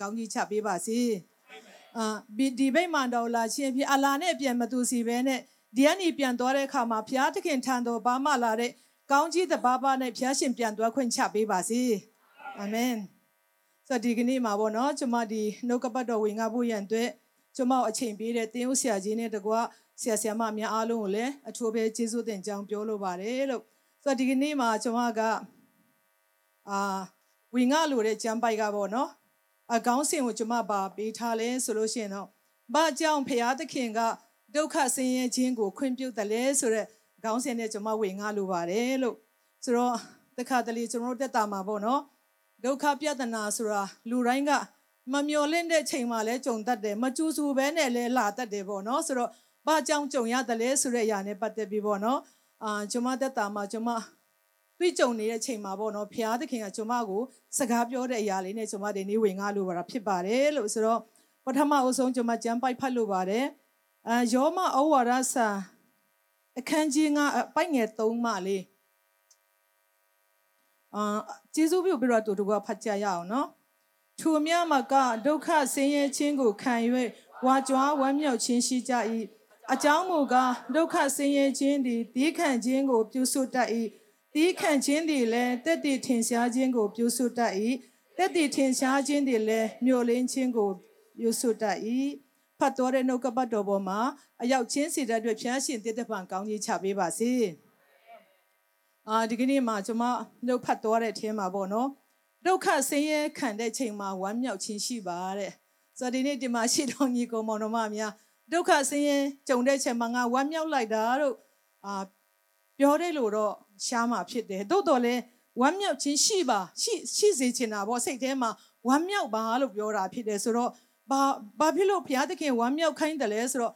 ကောင်းကြီးချပေးပါစေအာဒီဒီဘိတ်မှန်တော်လာခြင်းဖြစ်အလာနဲ့ပြန်မသူစီပဲနဲ့ဒီကနေ့ပြန်သွားတဲ့အခါမှာဘုရားသခင်ထံတော်ဘာမှလာတဲ့ကောင်းကြီးတဘာဘာနဲ့ဘုရားရှင်ပြန်သွားခွင့်ချပေးပါစေအာမင်ဆိုတော့ဒီကနေ့မှာပေါ့နော်ကျွန်မဒီနှုတ်ကပတ်တော်ဝင်ငါဖို့ရန်အတွက်ကျွန်မအချိန်ပေးတဲ့တင်းဦးဆရာကြီးနဲ့တကွာဆရာဆရာမများအားလုံးကိုလည်းအထူးပဲကျေးဇူးတင်ကြောင်းပြောလိုပါတယ်လို့ဆိုတော့ဒီကနေ့မှာကျွန်မကအာဝင်ငါလိုတဲ့ကျမ်းပိုက်ကပေါ့နော် အကောင်းစင်ကိုကျွန်မပါပေးထားလဲဆိုလို့ရှိရင်တော့ဘာကြောင့်ဖရာသခင်ကဒုက္ခဆင်းရဲခြင်းကိုခွင့်ပြုတယ်လဲဆိုတော့ခေါင်းစဉ်နဲ့ကျွန်မဝင်ငါလိုပါတယ်လို့ဆိုတော့တခါတလေကျွန်တော်တို့တက်တာမှာပေါ့နော်ဒုက္ခပြဿနာဆိုတာလူတိုင်းကမမျော်လင့်တဲ့ချိန်မှလည်းကြုံတတ်တယ်မကြိုးစူပဲနဲ့လည်းလာတတ်တယ်ပေါ့နော်ဆိုတော့ဘာကြောင့်ကြုံရတယ်လဲဆိုတဲ့အရာနဲ့ပတ်သက်ပြီးပေါ့နော်အာကျွန်မတက်တာမှာကျွန်မ တွေ့ကြုံနေတဲ့ချိန်မှာပေါ့နော်ဖျားသခင်ကကျွန်မကိုစကားပြောတဲ့အရာလေးနဲ့ကျွန်မဒီနေ့ဝင်ငါလို့ပါတာဖြစ်ပါတယ်လို့ဆိုတော့ပထမအဆုံးကျွန်မကြမ်းပိုက်ဖတ်လို့ပါတယ်အာယောမဩဝါဒစာအခန်းကြီးငါပိုက်ငယ်3မှလေးအာကျေးဇူးပြုပြီးတော့တူတူကဖတ်ကြရအောင်နော်ထိုမြမကဒုက္ခဆင်းရဲခြင်းကိုခံ၍ဝါကြွားဝမ်းမြောက်ခြင်းရှိကြ၏အကြောင်းမူကားဒုက္ခဆင်းရဲခြင်းသည်ဒီခံခြင်းကိုပြုစုတတ်၏ ဒီခံခြင်းသည်လည်းတက်တည်ထင်ရှားခြင်းကိုပြုစုတတ်၏တက်တည်ထင်ရှားခြင်းသည်လည်းမြို့လင်းခြင်းကိုပြုစုတတ်၏ဖတ်တော်တဲ့နှုတ်ကပတ်တော်ပေါ်မှာအရောက်ချင်းစီတဲ့အတွက်ဖျားရှင်တည်တဲ့ပံကောင်းကြီးချပေးပါစေအာဒီကနေ့မှာကျွန်မနှုတ်ဖတ်တော်တဲ့အထင်းမှာပေါ့နော်ဒုက္ခဆင်းရဲခံတဲ့ချိန်မှာဝမ်းမြောက်ခြင်းရှိပါတဲ့ဆိုတော့ဒီနေ့ဒီမှာရှိတော်ညီကောင်မောင်တော်မများဒုက္ခဆင်းရဲကြုံတဲ့ချိန်မှာငါဝမ်းမြောက်လိုက်တာတို့အာပြောတဲ့လို့တော့ ရှားမှာဖြစ်တယ်တိုးတော်လဲဝမ်းမြောက်ခြင်းရှိပါရှိရှိစေချင်တာပေါ့စိတ်ထဲမှာဝမ်းမြောက်ပါလို့ပြောတာဖြစ်တယ်ဆိုတော့ဘာဘာဖြစ်လို့ဘုရားသခင်ဝမ်းမြောက်ခိုင်းတယ်လဲဆိုတော့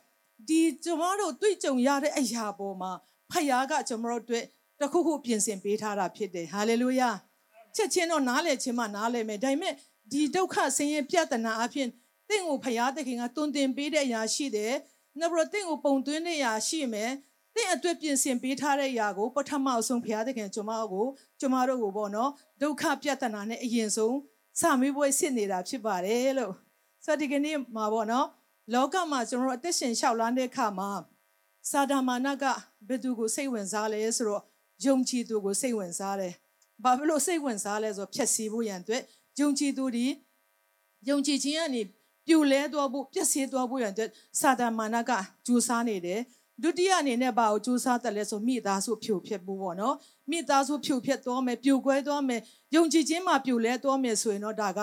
ဒီကျွန်တော်တို့တွေ့ကြုံရတဲ့အရာပေါ်မှာဖခင်ကကျွန်တော်တို့အတွက်တခုခုပြင်ဆင်ပေးထားတာဖြစ်တယ်ဟာလေလုယာချက်ချင်းတော့နားလေချင်းမှနားလေမယ်ဒါပေမဲ့ဒီဒုက္ခဆင်းရဲပြဿနာအဖြစ်တင့်ကိုဖရာသခင်ကတွင်တင်ပေးတဲ့အရာရှိတယ်နောက်ပြီးတော့တင့်ကိုပုံသွင်းတဲ့အရာရှိမယ် တင့်အတွက်ပြင်ဆင်ပေးထားတဲ့အရာကိုပထမအဆုံးဖရာသခင်ကျွန်မကိုကျွန်မတို့ကိုပေါ့နော်ဒုက္ခပြဿနာနဲ့အရင်ဆုံးစမေးပွဲစစ်နေတာဖြစ်ပါတယ်လို့ဆိုတော့ဒီကနေ့မှာပေါ့နော်လောကမှာကျွန်တော်တို့အသက်ရှင်လျှောက်လန်းတဲ့အခါမှာစာဒမာနကဘယ်သူကိုစိတ်ဝင်စားလဲဆိုတော့ယုံကြည်သူကိုစိတ်ဝင်စားတယ်ဘာဖြစ်လို့စိတ်ဝင်စားလဲဆိုတော့ဖြက်စီးဖို့ရန်အတွက်ယုံကြည်သူဒီယုံကြည်ခြင်းကနေပြိုလဲသွားဖို့ပျက်စီးသွားဖို့ရန်အတွက်စာတမာနကကြိုးစားနေတယ် ဒုတိယအနေနဲ့ဘာကိုကြိုးစားတယ်လဲဆိုမိသားစုဖြိုဖျက်ဖို့ပေါ့နော်မိသားစုဖြိုဖျက်သွားမယ်ပြိုကွဲသွားမယ်ယုံကြည်ခြင်းမှာပြိုလဲသွားမယ်ဆိုရင်တော့ဒါက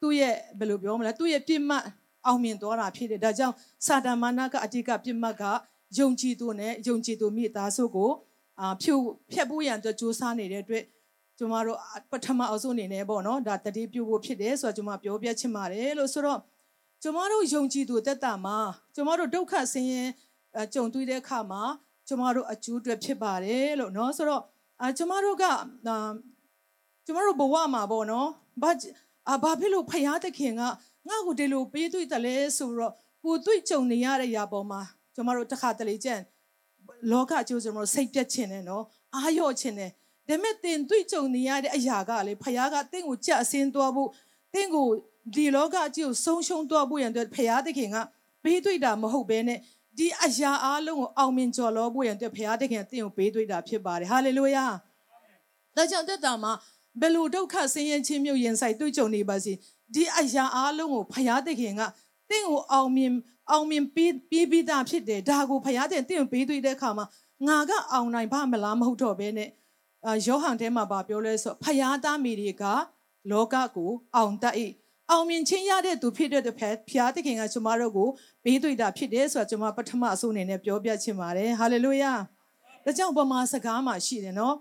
သူ့ရဲ့ဘယ်လိုပြောမလဲသူ့ရဲ့ပြစ်မှတ်အောင်မြင်သွားတာဖြစ်တယ်ဒါကြောင့်စာတမာနကအဓိကပြစ်မှတ်ကယုံကြည်သူနဲ့ယုံကြည်သူမိသားစုကိုအာဖြိုဖျက်ဖို့ရန်အတွက်ကြိုးစားနေတဲ့အတွက်ကျမတို့ပထမအဆုံးအနေနဲ့ပေါ့နော်ဒါတတိပြုဖို့ဖြစ်တယ်ဆိုတော့ကျမပြောပြချင်ပါတယ်လို့ဆိုတော့ကျမတို့ယုံကြည်သူတက်တာမှာကျမတို့ဒုက္ခဆင်းရဲ ကြုံတွေ့တဲ့အခါမှာကျမတို့အကျိုးအတွက်ဖြစ်ပါတယ်လို့နော်ဆိုတော့အာကျမတို့ကကျမတို့ဘဝမှာပေါ့နော်ဘာအာဘာဖြစ်လို့ဖယားသခင်ကငါ့ကိုဒီလိုပေးတွေ့တယ်လဲဆိုတော့ကိုတွေ့ကြုံနေရတဲ့ຢာပေါ်မှာကျမတို့တစ်ခါတလေကြံလောကအကျိုးကျမတို့စိတ်ပြတ်ခြင်းနဲ့နော်အာရော့ခြင်းနဲ့ဒါပေမဲ့တင်တွေ့ကြုံနေရတဲ့အရာကလေဖခင်ကတင့်ကိုကြက်အစင်းသွားဖို့တင့်ကိုဒီလောကအကျိုးဆုံးရှုံးသွားဖို့ရန်အတွက်ဖခင်သခင်ကဘေးတွေ့တာမဟုတ်ဘဲနဲ့ ဒီအရာအလုံးကိုအောင်မြင်ကျော်လောဖို့ရန်အတွက်ဖခင်သခင်တင့်ကိုဘေးတွေ့တာဖြစ်ပါတယ်ဟာလေလုယာဒါကြောင့်တက်တာမှာဘယ်လိုဒုက္ခဆင်းရဲခြင်းမျိုးရင်ဆိုင်တွေ့ကြုံနေပါစေဒီအရာအလုံးကိုဖခင်သခင်ကတင့်ကိုအောင်မြင်အောင်မြင်ပြီးပြီးပြီးသားဖြစ်တယ်ဒါကိုဖခင်သခင်တင့်ကိုဘေးတွေ့တဲ့အခါမှာငါကအောင်နိုင်ပါမလားမဟုတ်တော့ဘဲနဲ့ယောဟန်ထဲမှာဗာပြောလဲဆိုဖယားသားမိတွေကလောကကိုအောင်တတ်၏ အောင်မြင်ခြင်းရတဲ့သူဖြစ်တဲ့ဖဖျားသခင်ကကျွန်မတို့ကိုပေးတွေ့တာဖြစ်တယ်ဆိုတာကျွန်မပထမအဆုံးအနေနဲ့ပြောပြချင်ပါတယ်ဟာလေလုယာဒါကြောင့်ဗမာစကားမှာရှိတယ်နော်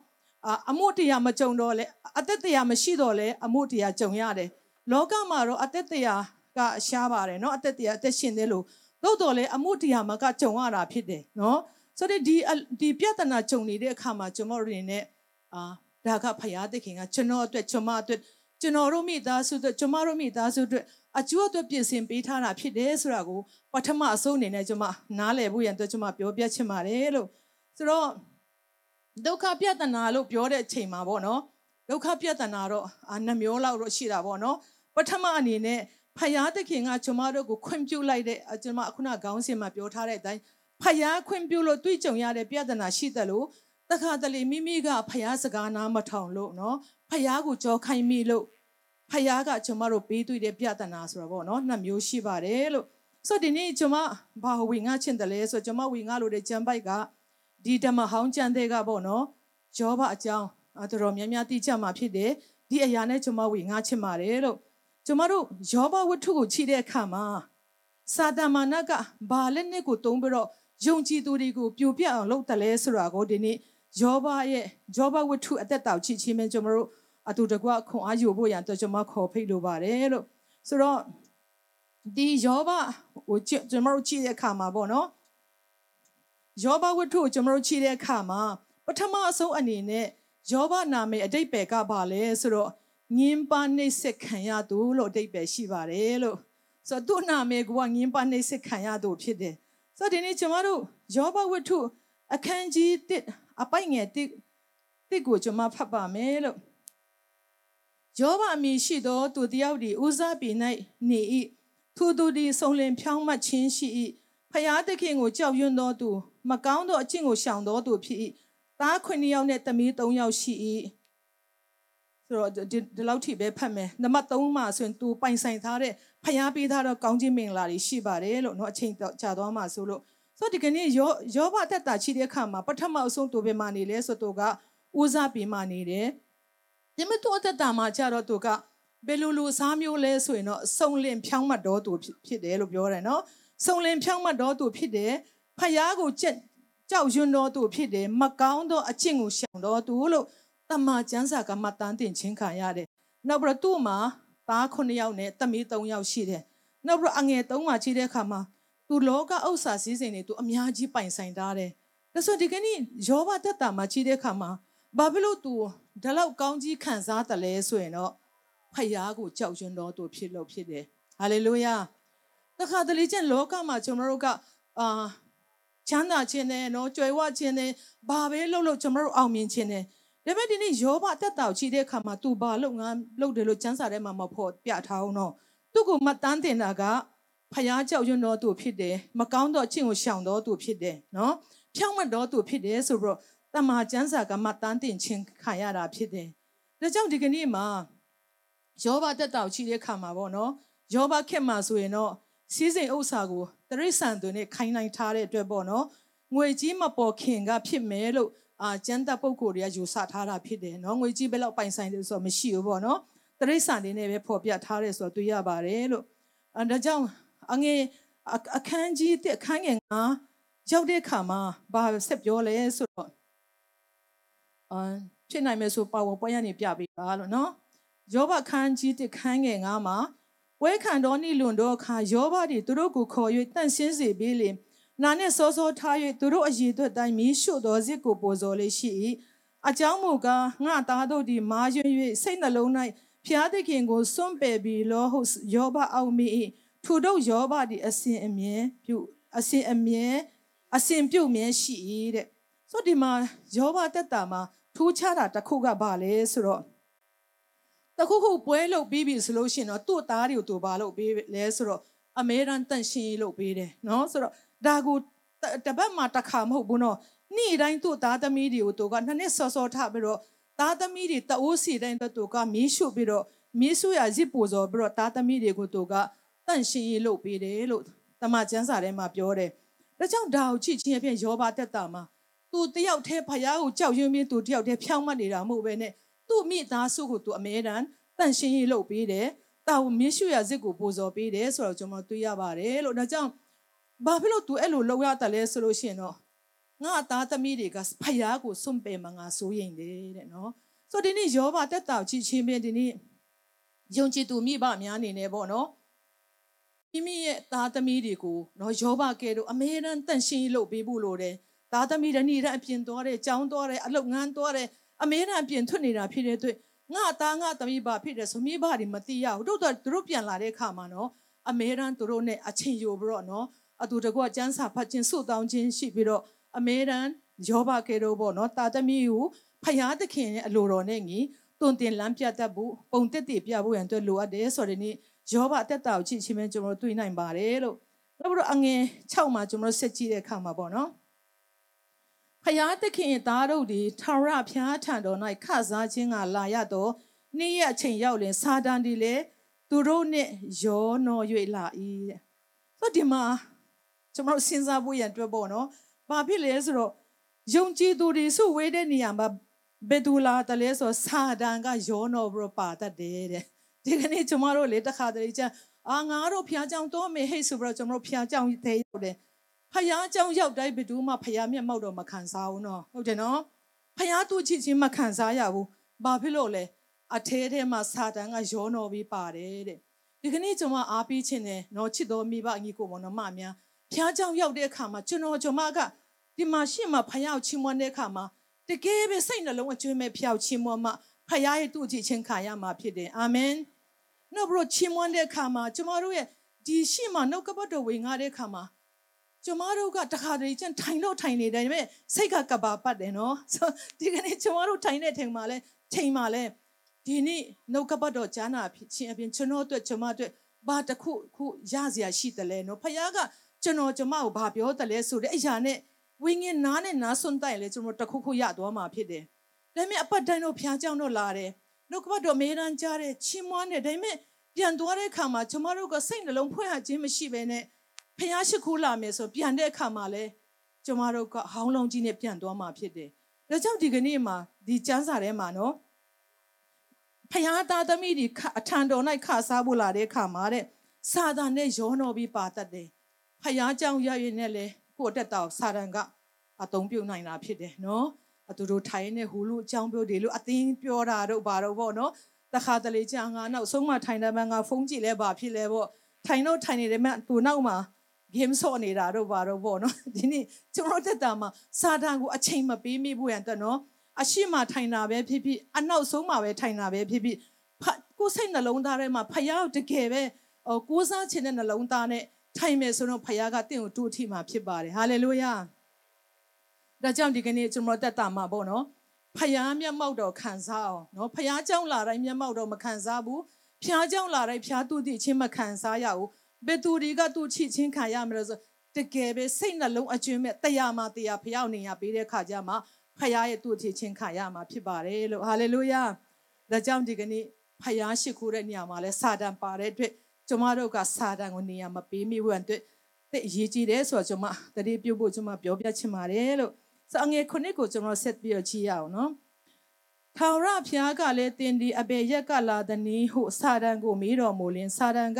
အမှုတရားမကြုံတော့လဲအသက်တရားမရှိတော့လဲအမှုတရားကြုံရတယ်လောကမှာတော့အသက်တရားကရှားပါတယ်နော်အသက်တရားအသက်ရှင်တယ်လို့သို့တော်လဲအမှုတရားမှာကကြုံရတာဖြစ်တယ်နော်ဆိုတော့ဒီဒီပြဿနာကြုံနေတဲ့အခါမှာကျွန်တော်တို့အနေနဲ့အာဒါကဖယားသခင်ကကျွန်တော်အတွက်ကျွန်မအတွက် ကျွန်တော်တို့မိသားစုအတွက်ကျွန်မတို့မိသားစုအတွက်အကျိုးအတွက်ပြင်ဆင်ပေးထားတာဖြစ်တယ်ဆိုတာကိုပထမအဆုံးအနေနဲ့ကျွန်မနားလည်ဖို့ရန်အတွက်ကျွန်မပြောပြချင်ပါတယ်လို့ဆိုတော့ဒုက္ခပြဿနာလို့ပြောတဲ့အချိန်မှာပေါ့နော်ဒုက္ခပြဿနာတော့အာနှမျိုးလောက်တော့ရှိတာပေါ့နော်ပထမအနေနဲ့ဖဖယားသခင်ကကျမတို့ကိုခွင့်ပြုလိုက်တဲ့ကျမအခုနခေါင်းစဉ်မှာပြောထားတဲ့အတိုင်းဖယားခွင့်ပြုလို့တွေ့ကြုံရတဲ့ပြဿနာရှိတယ်လို့ တခါတလေမိမိကဖယားစကားနားမထောင်လို့နော်ဖယားကိုကြောခိုင်းမိလို့ဖယားကကျမတို့ပေးတွေ့တဲ့ပြဿနာဆိုတော့ဗောနော်နှစ်မျိုးရှိပါတယ်လို့ဆိုတော့ဒီနေ့ကျမဘာဝင်ငါချင်းတယ်လဲဆိုတော့ကျမဝင်ငါလို့တဲ့ကျမ်းပိုက်ကဒီဓမ္မဟောင်းကျမ်းတဲ့ကဗောနော်ယောဘအကြောင်းတော်တော်များများသိကြမှာဖြစ်တယ်ဒီအရာနဲ့ကျမဝင်ငါချင်ပါတယ်လို့ကျမတို့ယောဘဝတ္ထုကိုခြိတဲ့အခါမှာစာတမန်ကဘာလက်နဲ့ကိုတုံးပြီးတော့ယုံကြည်သူတွေကိုပြိုပြအောင်လုပ်တယ်လဲဆိုတာကိုဒီနေ့ ယောဘရဲ့ယောဘဝတ္ထုအသက်တောက်ချစ်ခြင်းပဲကျမတို့အတူတကွခွန်အားယူဖို့ရန်တော့ကျမခေါ်ဖိတ်လိုပါတယ်လို့ဆိုတော့ဒီယောဘကိုကျမတို့ကြည့်တဲ့အခါမှာပေါ့နော်ယောဘဝတ္ထုကိုကျမတို့ကြည့်တဲ့အခါမှာပထမအဆုံးအနေနဲ့ယောဘနာမည်အတိတ်ပဲကပါလဲဆိုတော့ငင်းပါနှိမ့်ဆက်ခံရသူလို့အတိတ်ပဲရှိပါတယ်လို့ဆိုတော့သူ့နာမည်ကငင်းပါနှိမ့်ဆက်ခံရသူဖြစ်တယ်ဆိုတော့ဒီနေ့ကျမတို့ယောဘဝတ္ထုအခန်းကြီး1 အပိုင်ငယ်1 1ကိုကျမဖတ်ပါမယ်လို့ယောဘအမည်ရှိသောသူတယောက်ဒီဦးစားปี၌နေ၏ထိုသူသည်စုံလင်ဖြောင်းမှတ်ခြင်းရှိ၏ဖျားသခင်ကိုကြောက်ရွံ့သောသူမကောင်းသောအကျင့်ကိုရှောင်သောသူဖြစ်၏သားခွင်ယောက်နဲ့သမီး၃ယောက်ရှိ၏ဆိုတော့ဒီလောက်ထိပဲဖတ်မယ်နံပါတ်3မှာဆိုရင်သူပိုင်ဆိုင်ထားတဲ့ဖျားပေးထားတော့ကောင်းခြင်းမင်္ဂလာတွေရှိပါတယ်လို့เนาะအချိန်ကြာသွားမှာဆိုလို့ ဆိုတော့ဒီကနေ့ယောယောဘတက်တာရှိတဲ့အခါမှာပထမအဆုံးသူပဲမှနေလဲဆိုတော့ကဦးစားပြီးမှနေတယ်ဒီမတော်တက်တာမှာကြတော့သူကဘယ်လိုလိုစားမျိုးလဲဆိုရင်တော့စုံလင်ဖြောင်းမှတ်တော်သူဖြစ်တယ်လို့ပြောတယ်နော်စုံလင်ဖြောင်းမှတ်တော်သူဖြစ်တယ်ဖယားကိုကြက်ကြောက်ရွံ့တော်သူဖြစ်တယ်မကောင်းသောအကျင့်ကိုရှောင်တော်သူလို့တမန်ကျမ်းစာကမှတန်းတင်ချင်းခံရတယ်နောက်ပြီးတော့သူ့မှာသား9ယောက်နဲ့သမီး3ယောက်ရှိတယ်နောက်ပြီးတော့အငယ်3မှာကြီးတဲ့အခါမှာ သူလောကဥစ္စာစည်းစိမ်တွေသူအများကြီးပိုင်ဆိုင်ထားတယ်ဒါဆိုဒီကနေ့ယောဘတက်တာမှာကြီးတဲ့အခါမှာဘာဖြစ်လို့သူဒီလောက်ကောင်းကြီးခံစားတယ်လဲဆိုရင်တော့ဖယားကိုကြောက်ရွံ့တော်သူဖြစ်လို့ဖြစ်တယ်ဟာလေလုယာတခါတလေကျင့်လောကမှာကျွန်တော်တို့ကအာချမ်းသာခြင်းနဲ့နော်ကြွယ်ဝခြင်းနဲ့ဘာပဲလုပ်လို့ကျွန်တော်တို့အောင်မြင်ခြင်းနဲ့ဒါပေမဲ့ဒီနေ့ယောဘတက်တောက်ချီတဲ့အခါမှာ तू ဘာလုပ်ငန်းလုပ်တယ်လို့စံစာထဲမှာမဖို့ပြထားအောင်နော်သူ့ကိုမတန်းတင်တာက ဖယားကြောက်ရွံ့တော်သူဖြစ်တယ်မကောင်းသောအချင်းကိုရှောင်တော်သူဖြစ်တယ်နော်ဖြောင့်မတ်တော်သူဖြစ်တယ်ဆိုပြီးတော့တမန်ကျမ်းစာကမှတန်းတင်ခြင်းခံရတာဖြစ်တယ်ဒါကြောင့်ဒီကနေ့မှာယောဘတက်တောက်ချီတဲ့ခါမှာပေါ့နော်ယောဘခက်မှာဆိုရင်တော့စီးစိမ်ဥစ္စာကိုတရိษံတွေနဲ့ခိုင်းနိုင်ထားတဲ့အတွက်ပေါ့နော်ငွေကြီးမပေါ်ခင်ကဖြစ်မယ်လို့အာကျန်းတပ်ပုဂ္ဂိုလ်တွေကယူဆထားတာဖြစ်တယ်နော်ငွေကြီးဘယ်လောက်ပိုင်ဆိုင်တယ်ဆိုတော့မရှိဘူးပေါ့နော်တရိษံတွေနဲ့ပဲဖော်ပြထားတယ်ဆိုတော့တွေ့ရပါတယ်လို့အဲဒါကြောင့် အငယ်အခန်းကြီးတဲ့အခန်းငယ်ကရောက်တဲ့ခါမှာဘာဆက်ပြောလဲဆိုတော့အာဖြစ်နိုင်မယ်ဆိုပါဝါပွဲရနေပြပေးပါလို့နော်ယောဘခန်းကြီးတစ်ခန်းငယ်ငါမှာပွဲခံတော်နိလွန်တော်အခါယောဘသည်သူတို့ကိုခေါ်၍တန့်ရှင်းစေပြီးလေနာနှင့်စောစောထား၍သူတို့အည်သွက်တိုင်းမီးရှို့တော်စစ်ကိုပေါ်စော်လေးရှိ၏အကြောင်းမူကားငါသားတို့သည်မာရွ၍စိတ်နှလုံး၌ဖျားသခင်ကိုစွန့်ပယ်ပြီးလောဟုယောဘအောက်မိ၏ ထိုတို့ယောဘသည်အစဉ်အမြဲပြုအစဉ်အမြဲအစဉ်ပြုတ်မြဲရှိ၏တဲ့ဆိုဒီမှာယောဘတက်တာမှာထူးခြားတာတစ်ခုကဘာလဲဆိုတော့တခုခုပွဲလုပ်ပြီးပြီဆိုလို့ရှိရင်တော့သူ့သားတွေကိုသူဘာလုပ်ပေးလဲဆိုတော့အမေရန်တန့်ရှင်းရေးလုပ်ပေးတယ်နော်ဆိုတော့ဒါကိုတပတ်မှာတစ်ခါမဟုတ်ဘူးနော်နေ့တိုင်းသူ့သားသမီးတွေကိုသူကနှစ်နှစ်စောစောထပြီးတော့သားသမီးတွေတအိုးစီတိုင်းတော့သူကမီးရှို့ပြီးတော့မီးဆွရဇစ်ပူဇော်ပြီးတော့သားသမီးတွေကိုသူက တန့်ရှင်းရေးလုပ်ပေးတယ်လို့တမန်ကျမ်းစာထဲမှာပြောတယ်ဒါကြောင့်ဒါကိုချစ်ချင်းအဖြစ်ယောဘတက်တာမှာသူတယောက်တည်းဖယားကိုကြောက်ရွံ့ပြီးသူတယောက်တည်းဖြောင်းမနေတာမဟုတ်ပဲနဲ့သူ့မိသားစုကိုသူအမြဲတမ်းတန့်ရှင်းရေးလုပ်ပေးတယ်တာဝမင်းရှုရဇစ်ကိုပူဇော်ပေးတယ်ဆိုတော့ကျွန်တော်တွေ့ရပါတယ်လို့ဒါကြောင့်ဘာဖြစ်လို့ तू အဲ့လိုလုပ်ရတယ်လဲဆိုလို့ရှိရင်တော့ငါသားသမီးတွေကဖယားကိုစွန့်ပယ်မှာငါစိုးရိမ်တယ်တဲ့နော်ဆိုတော့ဒီနေ့ယောဘတက်တာချီချင်းပင်ဒီနေ့ယုံကြည်သူမိဘများအနေနဲ့ပေါ့နော် မိမိရဲ့သားသမီးတွေကိုနော်ယောဘကဲတော့အမေရန်တန့်ရှင်းလုပ်ပေးဖို့လိုတယ်သားသမီးတွေနေ့တိုင်းအပြင်သွားတယ်ကြောင်းသွားတယ်အလုပ်ငန်းသွားတယ်အမေရန်အပြင်ထွက်နေတာဖြစ်တဲ့အတွက်ငါသားငါသမီးပါဖြစ်တယ်ဆိုမိဘတွေမသိရဘူးတို့တော့သူတို့ပြန်လာတဲ့အခါမှာနော်အမေရန်သူတို့နဲ့အချင်းယူပြီးတော့နော်အတူတကွကျန်းစာဖတ်ခြင်းဆုတောင်းခြင်းရှိပြီးတော့အမေရန်ယောဘကေတို့ပေါ့နော်တာသမီးကိုဖယားသခင်ရဲ့အလိုတော်နဲ့ညီတွင်တင်လမ်းပြတတ်ဖို့ပုံတက်တည်ပြဖို့ရန်အတွက်လိုအပ်တယ်ဆိုတဲ့နေ့ ယောဘအသက်တာကိုကြည့်ချင်းပဲကျွန်တော်တို့တွေ့နိုင်ပါတယ်လို့နောက်ပြီးတော့အငယ်6မှာကျွန်တော်တို့ဆက်ကြည့်တဲ့အခါမှာပေါ့နော်ဖယားသခင်သားတို့သည်ထာဝရဘုရားထံတော်၌ခစားခြင်းကလာရတော့နေ့ရက်အချိန်ရောက်ရင်စာတန်ဒီလေသူတို့နဲ့ရောနော်၍လာ၏တဲ့ဆိုဒီမှာကျွန်တော်စဉ်းစားဖို့ရန်အတွက်ပေါ့နော်ဘာဖြစ်လဲဆိုတော့ယုံကြည်သူတွေစုဝေးတဲ့နေရာမှာဘယ်သူလာတလဲဆိုစာတန်ကရောနော်ပြီးတော့ပါတတ်တယ်တဲ့ ဒီကနေ့ကျွန်တော်တို့လေတခါတလေကျအာငါတို့ဖျားကြောင်တော့မေဟိတ်ဆိုပြီးတော့ကျွန်တော်တို့ဖျားကြောင်သေးရောက်တယ်ဖျားကြောင်ရောက်တိုင်းဘယ်သူမှဖျားမျက်မှောက်တော့မခံစားဘူးနော်ဟုတ်တယ်နော်ဖျားသူချစ်ချင်းမခံစားရဘူးဘာဖြစ်လို့လဲအထဲထဲမှာစာတန်ကရောနော်ပြီးပါတယ်တဲ့ဒီကနေ့ကျွန်မအားပေးခြင်းနဲ့နော်ချစ်တော်မိဘအညီကိုမောင်နှမများဖျားကြောင်ရောက်တဲ့အခါမှာကျွန်တော်ကျွန်မကဒီမှာရှင့်မှာဖျားကိုချီးမွမ်းတဲ့အခါမှာတကယ်ပဲစိတ်နှလုံးအကျွမ်းမဲ့ဖျားကိုချီးမွမ်းမှ ဖခင်ရဲ့သူ့ကြည့်ချင်းခံရမှာဖြစ်တယ်အာမင်နောက်ပြီးတော့ချီးမွမ်းတဲ့အခါမှာကျမတို့ရဲ့ဒီရှိမှနှုတ်ကပတ်တော်ဝင်ငါတဲ့အခါမှာကျမတို့ကတခါတည်းကျန်ထိုင်တော့ထိုင်နေတယ်ဒါပေမဲ့စိတ်ကကဘာပတ်တယ်နော်ဆိုဒီကနေ့ကျမတို့ထိုင်တဲ့ချိန်မှာလဲချိန်မှာလဲဒီနေ့နှုတ်ကပတ်တော်ကြားနာဖြစ်ခြင်းအပြင်ကျွန်တော်အတွက်ကျမအတွက်ဘာတစ်ခုခုရစရာရှိတယ်လဲနော်ဖခင်ကကျွန်တော်ကျမကိုဘာပြောတယ်လဲဆိုတဲ့အရာနဲ့ဝိညာဉ်နားနဲ့နားဆွန့်တိုက်လဲကျွန်တော်တခုခုရသွားမှာဖြစ်တယ် ဒါပေမဲ့အပတ်တိုင်းတော့ဖျားကြောင်တော့လာတယ်နှုတ်ကပတ်တော်မေးရန်ကြားတယ်ချီးမွမ်းတယ်ဒါပေမဲ့ပြန်သွားတဲ့အခါမှာကျမတို့ကစိတ်နှလုံးဖွင့်ဟခြင်းမရှိဘဲနဲ့ဖျားရှိခိုးလာမယ်ဆိုပြန်တဲ့အခါမှာလဲကျမတို့ကဟောင်းလုံးကြီးနဲ့ပြန်သွားမှာဖြစ်တယ်ဒါကြောင့်ဒီကနေ့မှာဒီကျမ်းစာထဲမှာနော်ဖျားသားသမီးဒီအထံတော်၌ခစားဖို့လာတဲ့အခါမှာတဲ့စာတန်နဲ့ရောတော်ပြီးပါတတ်တယ်ဖျားကြောင်ရရနဲ့လဲကိုယ့်တက်တော်စာတန်ကအသုံးပြုနိုင်တာဖြစ်တယ်နော် အတူတူထိုင်နေဟူလို့အကြောင်းပြောတယ်လို့အသင်းပြောတာတော့ဘာတော့ပေါ့နော်တခါတလေကြာငါနောက်ဆုံးမှထိုင်တယ်မှငါဖုန်းကြည့်လဲဘာဖြစ်လဲပေါ့ထိုင်တော့ထိုင်နေတယ်မှသူနောက်မှာဂိမ်းဆော့နေတာတော့ဘာတော့ပေါ့နော်ဒီနေ့ကျွန်တော်တက်တာမှာစာတန်ကိုအချိန်မပေးမိဖို့ရန်အတွက်နော်အရှိမထိုင်တာပဲဖြစ်ဖြစ်အနောက်ဆုံးမှာပဲထိုင်တာပဲဖြစ်ဖြစ်ကိုယ်စိတ်နှလုံးသားထဲမှာဖယားတကယ်ပဲဟိုကိုးစားခြင်းတဲ့နှလုံးသားနဲ့ထိုင်မယ်ဆိုတော့ဖယားကတင့်ကိုတူအထိမှာဖြစ်ပါတယ်ဟာလေလုယာ ဒါကြောင့်ဒီကနေ့ကျွန်တော်တက်တာမှာပေါ့နော်ဖယားမျက်မှောက်တော်ခံစားအောင်နော်ဖယားကြောင့်လာတိုင်းမျက်မှောက်တော်မခံစားဘူးဖျားကြောင့်လာတိုင်းဖျားသူတိချင်းမခံစားရဘူးဘယ်သူတွေကသူချစ်ချင်းခံရမလို့ဆိုတကယ်ပဲစိတ်နှလုံးအကျွင်းမဲ့တရားမှတရားဖယားနေရပေးတဲ့ခါကျမှဖယားရဲ့သူချစ်ချင်းခံရမှာဖြစ်ပါတယ်လို့ဟာလေလုယာဒါကြောင့်ဒီကနေ့ဖယားရှိခိုးတဲ့နေရာမှာလဲစာတန်ပါတဲ့အတွက်ကျွန်မတို့ကစာတန်ကိုနေရာမပေးမိဘူးအတွက်တဲ့အရေးကြီးတယ်ဆိုတော့ကျွန်မတတိပြုဖို့ကျွန်မပြောပြချင်ပါတယ်လို့ ဆိုအငယ်ခုနှစ်ကိုကျွန်တော်ဆက်ပြီးတော့ကြည့်ရအောင်နော်ထာဝရဘုရားကလည်းတင်ဒီအဘေရက်ကလာသည်နီဟုစာတန်ကိုမေးတော်မူလင်စာတန်က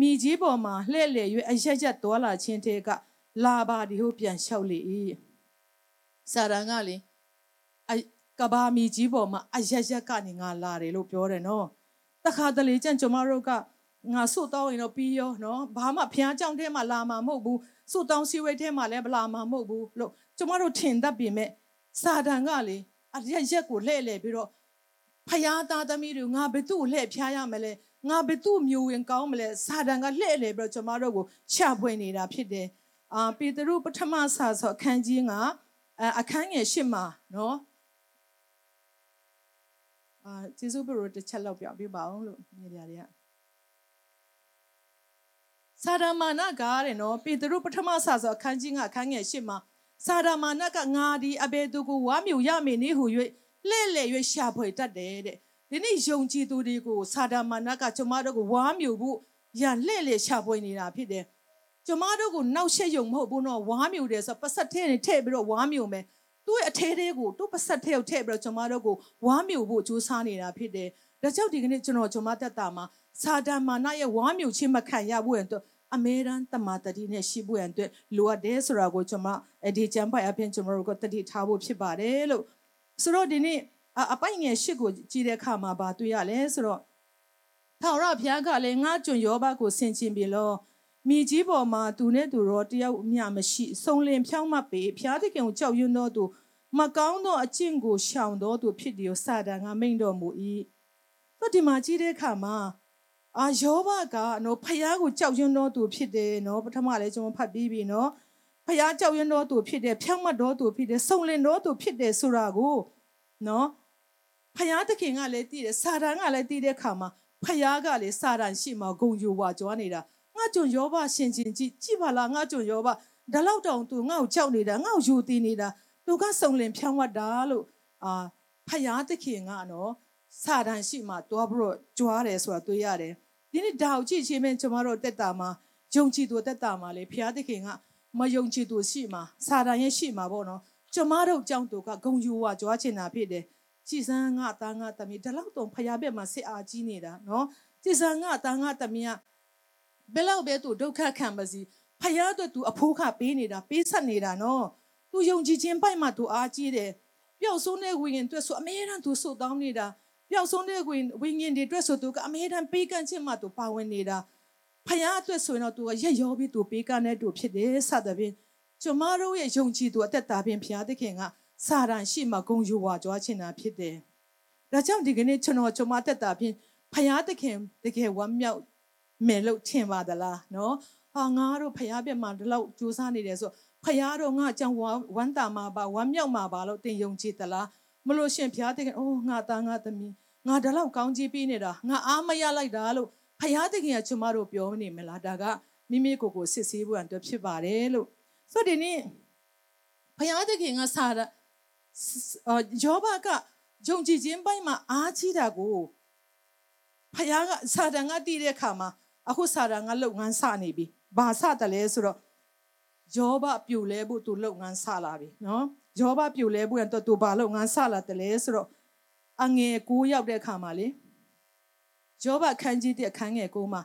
မိကြီးပေါ်မှာလှဲ့လေ၍အရက်ရက်တော်လာခြင်းတဲ့ကလာပါဒီဟုပြန်လျှောက်လေ၏စာတန်ကလေအကဘာမိကြီးပေါ်မှာအရက်ရက်ကနေငါလာတယ်လို့ပြောတယ်နော်တခါတလေကျန်ကျွန်မတို့ကငါဆုတ်တော့ရင်တော့ပြီးရောနော်ဘာမှဖျားကြောင်ထဲမှာလာမှာမဟုတ်ဘူးဆုတ်တောင်းစီဝဲထဲမှာလည်းမလာမှာမဟုတ်ဘူးလို့ ကျမတို့ထင်တတ်ပြင်မဲ့စာတန်ကလေအရက်ရက်ကိုလှဲ့လှဲ့ပြီးတော့ဖယားသားသမီးတွေငါဘယ်သူ့လှဲ့ဖျားရမလဲငါဘယ်သူ့မျိုးဝင်ကောင်းမလဲစာတန်ကလှဲ့လှဲ့ပြီးတော့ကျမတို့ကိုချဖွေနေတာဖြစ်တယ်အာပေတရုပထမဆာဆိုအခန်းကြီးကအခန်းငယ်ရှစ်မှာနော်အာကျေးဇူးပြုလို့တစ်ချက်လောက်ပြောပြပါအောင်လို့မြေပြတွေကစာဒမာနကတဲ့နော်ပေတရုပထမဆာဆိုအခန်းကြီးကအခန်းငယ်ရှစ်မှာ စာဒမာနကငါဒီအဘယ်သူကိုဝါမြူရမည်နည်းဟု၍လှဲ့လေ၍ရှာဖွေတတ်တယ်တဲ့ဒီနေ့ယုံကြည်သူတွေကိုစာဒမာနကကျမတို့ကိုဝါမြူဖို့ရလှဲ့လေရှာဖွေနေတာဖြစ်တယ်ကျမတို့ကိုနောက်ရှက်ယုံမဟုတ်ဘူးနော်ဝါမြူတယ်ဆိုပတ်ဆက်ထဲနဲ့ထည့်ပြီးတော့ဝါမြူမယ်သူ့ရဲ့အထဲသေးကိုသူ့ပတ်ဆက်ထဲကိုထည့်ပြီးတော့ကျမတို့ကိုဝါမြူဖို့ကြိုးစားနေတာဖြစ်တယ်ဒါကြောင့်ဒီကနေ့ကျွန်တော်ကျမတက်တာမှာစာဒမာနရဲ့ဝါမြူခြင်းမခံရဘူးရင်တော့ အမေရန်တမာတတိနဲ့ရှိဖို့ရန်အတွက်လိုအပ်တယ်ဆိုတာကိုကျွန်မဒီကျမ်းပိုင်အပြင်ကျွန်တော်တို့ကတတိထားဖို့ဖြစ်ပါတယ်လို့ဆိုတော့ဒီနေ့အပိုင်ငယ်ရှစ်ကိုကြည့်တဲ့အခါမှာဗာတွေ့ရလဲဆိုတော့ထာဝရဘုရားကလည်းငါကျွန်ယောဘကိုဆင်ခြင်ပြီလောမိကြီးပေါ်မှာသူနဲ့သူတော့တယောက်မျှမရှိစုံလင်ဖြောင်းမှတ်ပေဘုရားသခင်ကိုကြောက်ရွံ့သောသူမကောင်းသောအကျင့်ကိုရှောင်သောသူဖြစ်တယ်စာတန်ကမိန့်တော်မူ၏သူဒီမှာကြည့်တဲ့အခါမှာ အာယောဘကနော်ဖယားကိုကြောက်ရွံ့တော်သူဖြစ်တယ်နော်ပထမလည်းကျွန်တော်ဖတ်ပြီးပြီနော်ဖယားကြောက်ရွံ့တော်သူဖြစ်တယ်ဖြောင့်မတ်တော်သူဖြစ်တယ်စုံလင်တော်သူဖြစ်တယ်ဆိုတာကိုနော်ဖယားသခင်ကလည်းသိတယ်စာတန်ကလည်းသိတဲ့အခါမှာဖယားကလေစာတန်ရှိမှဂုံယူဝါကြွားနေတာငါကျွန်ယောဘရှင်ချင်းကြည့်ကြည့်ပါလားငါကျွန်ယောဘဒါလောက်တောင်သူငါ့ကိုကြောက်နေတာငါ့ကိုယူတည်နေတာသူကစုံလင်ဖြောင်းဝတ်တာလို့အာဖယားတခင်ကနော် စာတန်ရှိမှတွားပြီးတော့ကြွားတယ်ဆိုတာတွေ့ရတယ်ဒီနေ့ဒါကိုကြည့်ချင်းမင်းကျွန်တော်တို့တက်တာမှာယုံကြည်သူတက်တာမှာလေဖယားတခင်ကမယုံကြည်သူရှိမှစာတန်ရဲ့ရှိမှပေါ့နော်ကျမတို့ကြောင့်သူကဂုံယူဝါကြွားချင်တာဖြစ်တယ်ကြည်စမ်းငါသားငါသမီးဒီလောက်တော့ဖယားဘက်မှာစစ်အားကြီးနေတာနော်ကြည်စမ်းငါသားငါသမီးကဘယ်လောက်ပဲသူဒုက္ခခံပါစီဖယားတို့သူအဖိုးခပေးနေတာပေးဆက်နေတာနော်သူယုံကြည်ခြင်းပိုက်မှသူအားကြီးတယ်ပျောက်ဆုံးတဲ့ဝိညာဉ်အတွက်ဆိုအမေရန်သူဆုတ်တောင်းနေတာ ပျောက်ဆုံးတဲ့ဝိညာဉ်တွေအတွက်ဆိုသူကအမေရန်ပေးကမ်းခြင်းမှသူပါဝင်နေတာဖယားအတွက်ဆိုရင်တော့သူကရက်ရောပြီးသူပေးကမ်းတဲ့သူဖြစ်တယ်စသဖြင့်ကျမတို့ရဲ့ယုံကြည်သူအသက်တာဖြင့်ဘုရားသခင်ကစာရန်ရှိမှဂုံယူဝါကြွားချင်တာဖြစ်တယ်။ဒါကြောင့်ဒီကနေ့ကျွန်တော်ကျမသက်တာဖြင့်ဘုရားသခင်တကယ်ဝမ်းမြောက်မယ်လို့ထင်ပါသလားနော်။ဟာငါတို့ဘုရားပြတ်မှာဒီလောက်ကြိုးစားနေတယ်ဆိုဖယားတော့ငါအကြောင်းဝမ်းတာမှာပါဝမ်းမြောက်မှာပါလို့တင်ယုံကြည်သလားမလို့ရှင်ဘုရားသခင်အိုးငါသားငါသမီး ငါဒီလောက်ကောင်းကြီးပေးနေတာငါအားမရလိုက်တာလို့ဖယားသခင်ကကျွန်မတို့ပြောနေမလားဒါကမိမိကိုယ်ကိုစစ်ဆေးဖို့အတွက်ဖြစ်ပါတယ်လို့ဆိုဒီနေ့ဘုရားသခင်ကစာယောဘကယုံကြည်ခြင်းပိုင်းမှာအားကြီးတာကိုဘုရားကစာတန်ကတည်တဲ့အခါမှာအခုစာတန်ကလုပ်ငန်းစနေပြီဘာစတယ်လဲဆိုတော့ယောဘပြိုလဲဖို့သူလုပ်ငန်းစလာပြီနော်ယောဘပြိုလဲဖို့ရတော့သူဘာလုပ်ငန်းစလာတယ်လဲဆိုတော့ အငယ်ကိုရောက်တဲ့အခါမှာလေယောဘခန်းကြီးတဲ့အခန်းငယ်ကိုမှာ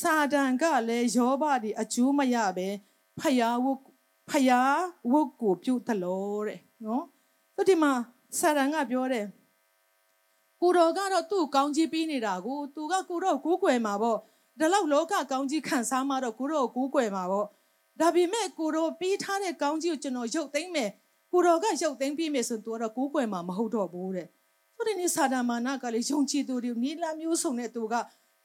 စာတန်ကလည်းယောဘဒီအကျိုးမရပဲဖယားဝုတ်ဖယားဝုတ်ကိုပြုတ်တလို့တဲ့နော်သူဒီမှာဆာရန်ကပြောတယ်ကိုတော်ကတော့သူ့ကောင်းကြီးပြီးနေတာကိုသူကကိုတော့ကိုးကွယ်မှာပေါ့ဒါလောက်လောကကောင်းကြီးခံစားမှတော့ကိုတော့ကိုးကွယ်မှာပေါ့ဒါပေမဲ့ကိုတော်ပြီးထားတဲ့ကောင်းကြီးကိုကျွန်တော်ရုပ်သိမ်းမယ်ကိုတော်ကရုပ်သိမ်းပြီးမယ်ဆိုသူကတော့ကိုးကွယ်မှာမဟုတ်တော့ဘူးတဲ့ ဆိုတဲ့နေ့စာဒမာနကလည်းယုံကြည်သူတွေနီလာမျိုးစုံတဲ့သူက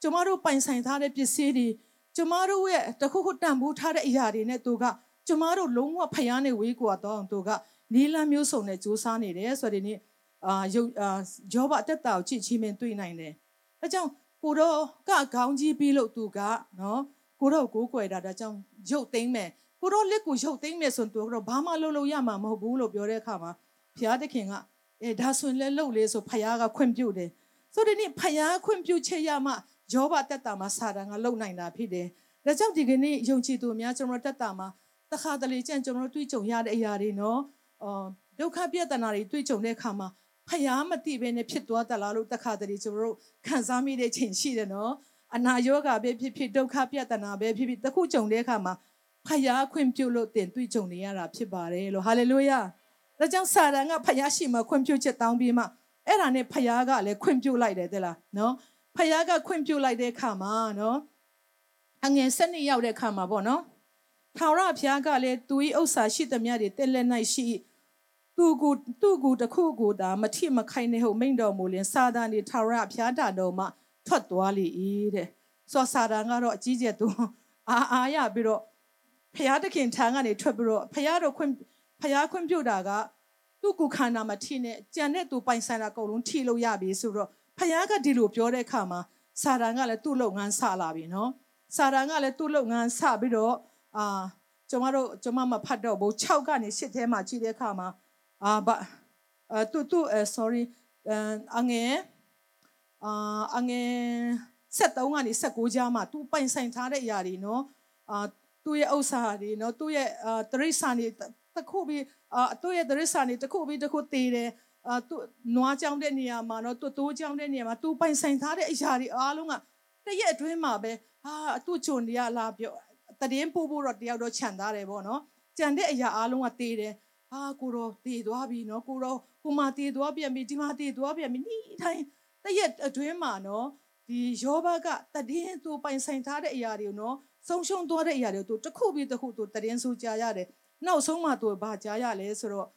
ကျမတို့ပိုင်ဆိုင်ထားတဲ့ပစ္စည်းတွေကျမတို့ရဲ့တခုခုတန်ဖိုးထားတဲ့အရာတွေနဲ့သူကကျမတို့လုံးဝဖျားနေဝေးကွာတော့သူကနီလန်းမျိုးစုံနဲ့စူးစမ်းနေတယ်ဆိုတဲ့နေ့အာယုအာဂျောဘအသက်တာကိုကြည့်ချင်းမင်းတွေ့နိုင်တယ်။အဲကြောင့်ကိုတော့ကခေါင်းကြီးပြီးလို့သူကနော်ကိုတော့ကိုကိုွယ်တာဒါကြောင့်ရုပ်သိမ်းမယ်ကိုတော့လက်ကိုရုပ်သိမ်းမယ်ဆိုသူကတော့ဘာမှလုပ်လို့ရမှာမဟုတ်ဘူးလို့ပြောတဲ့အခါမှာဘုရားသခင်က အဲဒါဆိုရင်လည်းလုပ်လေဆိုဖခင်ကခွင့်ပြုတယ်ဆိုတဲ့နေ့ဖခင်ခွင့်ပြုချက်ရမှဂျောဘတက်တာမှာစာတန်ကလုံနိုင်တာဖြစ်တယ်ဒါကြောင့်ဒီကနေ့ယုံကြည်သူများကျွန်တော်တက်တာမှာတခါတလေကျန်ကျွန်တော်တွေ့ကြုံရတဲ့အရာတွေနော်အော်ဒုက္ခပြဿနာတွေတွေ့ကြုံတဲ့အခါမှာဖျားမတိပဲနဲ့ဖြစ်သွားတလားလို့တခါတလေကျွန်တော်တို့ခံစားမိတဲ့ချိန်ရှိတယ်နော်အနာရောဂါပဲဖြစ်ဖြစ်ဒုက္ခပြဿနာပဲဖြစ်ဖြစ်တခုကြုံတဲ့အခါမှာဖျားခွင့်ပြုလို့တင်တွေ့ကြုံနေရတာဖြစ်ပါတယ်လို့ဟာလေလုယာ ဒါကြောင့်စာရန်ကဖျားရှိမှခွင့်ပြုချက်တောင်းပြီးမှအဲ့ဒါနဲ့ဖျားကလည်းခွင့်ပြုလိုက်တယ်တဲ့လားနော်ဖျားကခွင့်ပြုလိုက်တဲ့အခါမှာနော်အငယ်၁၂ရောက်တဲ့အခါမှာပေါ့နော်ထာဝရဘုရားကလည်းသူ၏ဥစ္စာရှိသမျှတွေတက်လက်၌ရှိသူကိုသူ့ကိုတခုကိုသာမထိမခိုင်နေဟုမိန်တော်မူလင်စာဒန်ဒီထာဝရဘုရားတာတော်မှထွက်သွားလေ၏တဲ့ဆိုစာဒန်ကတော့အကြီးကျယ်သူအာအာရပြီးတော့ဘုရားသခင်ထံကနေထွက်ပြီးတော့ဘုရားတော်ခွင့် ဘုရားခွင့်ပြုတာကသူ့ကိုခန္ဓာမထိနဲ့ကြံတဲ့သူပိုင်ဆိုင်တာအကုန်လုံးထိလို့ရပြီဆိုတော့ဘုရားကဒီလိုပြောတဲ့အခါမှာစာဒန်ကလည်းသူ့လုပ်ငန်းဆလာပြီနော်စာဒန်ကလည်းသူ့လုပ်ငန်းဆပြီးတော့အာကျမတို့ကျမမဖတ်တော့ဘူး6ကနေ10ထဲမှာကြည့်တဲ့အခါမှာအာဘာအဲတူတူအဲ sorry အငယ်အာအငယ်73ကနေ79ကြားမှာသူပိုင်ဆိုင်ထားတဲ့အရာတွေနော်အာသူ့ရဲ့ဥစ္စာတွေနော်သူ့ရဲ့တရိษံတွေ တခုပြီးအာသူ့ရဲ့တရိษံတွေတခုပြီးတခုတည်တယ်အာသူနွားကြောင်းတဲ့နေရာမှာနော်သူတိုးကြောင်းတဲ့နေရာမှာသူပိုင်ဆိုင်ထားတဲ့အရာတွေအားလုံးကတရက်အတွင်းမှာပဲဟာသူ့ဂျွန်တွေကလာပြောတည်င်းပို့ဖို့တော့တယောက်တော့ခြံသားတယ်ပေါ့နော်ကြံတဲ့အရာအားလုံးကတည်တယ်ဟာကိုတော့တည်သွားပြီနော်ကိုတော့ကိုမတည်သွားပြန်ပြီဒီမှာတည်သွားပြန်ပြီနီးတိုင်းတရက်အတွင်းမှာနော်ဒီယောဘကတည်င်းသူပိုင်ဆိုင်ထားတဲ့အရာတွေကိုနော်ဆုံးရှုံးသွားတဲ့အရာတွေကိုသူတစ်ခုပြီးတစ်ခုသူတည်င်းဆိုကြရတယ် နောက်ဆုံးမှသူဘာကြားရလဲဆိုတော့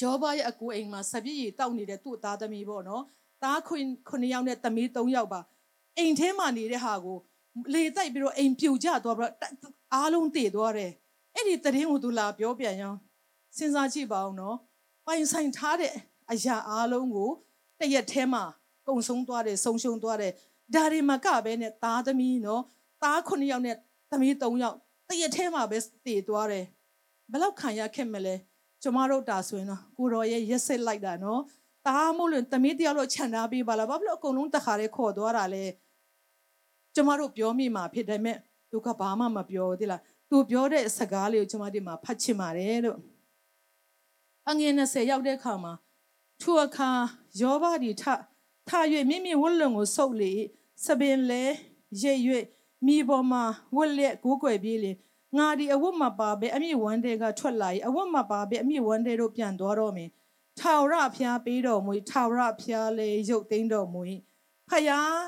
ယောဘရဲ့အကူအိမ်မှာစပြည့်ရီတောက်နေတဲ့သူ့သားသမီးပေါ့နော်သားခွင်ခုနှစ်ယောက်နဲ့သမီး၃ယောက်ပါအိမ်ထဲမှာနေတဲ့ဟာကိုလေတိုက်ပြီးတော့အိမ်ပြူကျသွားပြီးတော့အားလုံးတည်သွားတယ်အဲ့ဒီတရင်ကိုသူလာပြောပြန်ရောစဉ်းစားကြည့်ပါဦးနော်ပိုင်ဆိုင်ထားတဲ့အရာအားလုံးကိုတရက်ထဲမှာကုံဆုံးသွားတယ်ဆုံးရှုံးသွားတယ်ဒါတွေမကပဲနဲ့သားသမီးနော်သား9ယောက်နဲ့သမီး3ယောက်တရက်ထဲမှာပဲတည်သွားတယ် ဘယ်လောက်ခံရခဲ့မလဲကျမတို့တာဆိုရင်တော့ကိုတော်ရဲ့ရက်စစ်လိုက်တာနော်တားမို့လို့သမီးတယောက်လို့ခြံထားပေးပါလားဘာဖြစ်လို့အကုန်လုံးတခါလေးခေါ်သွားတာလဲကျမတို့ပြောမိမှာဖြစ်တယ်မဲ့သူကဘာမှမပြောသေးလားသူပြောတဲ့စကားလေးကိုကျမတို့မှာဖတ်ချင်ပါတယ်လို့အငယ်20ရောက်တဲ့အခါမှာထိုအခါယောဘဒီထထ၍မိမိဝတ်လုံကိုဆုပ်လေစပင်လဲရိတ်၍မိပေါ်မှာဝတ်လက်ကိုးကွယ်ပြေးလေ ငါဒီအဝတ်မပါပဲအမိဝမ်းတဲကထွက်လာ၏အဝတ်မပါပဲအမိဝမ်းတဲတို့ပြန်သွားတော့မင်းထာဝရဖျားပေးတော်မူထာဝရဖျားလေရုပ်သိမ်းတော်မူဖယား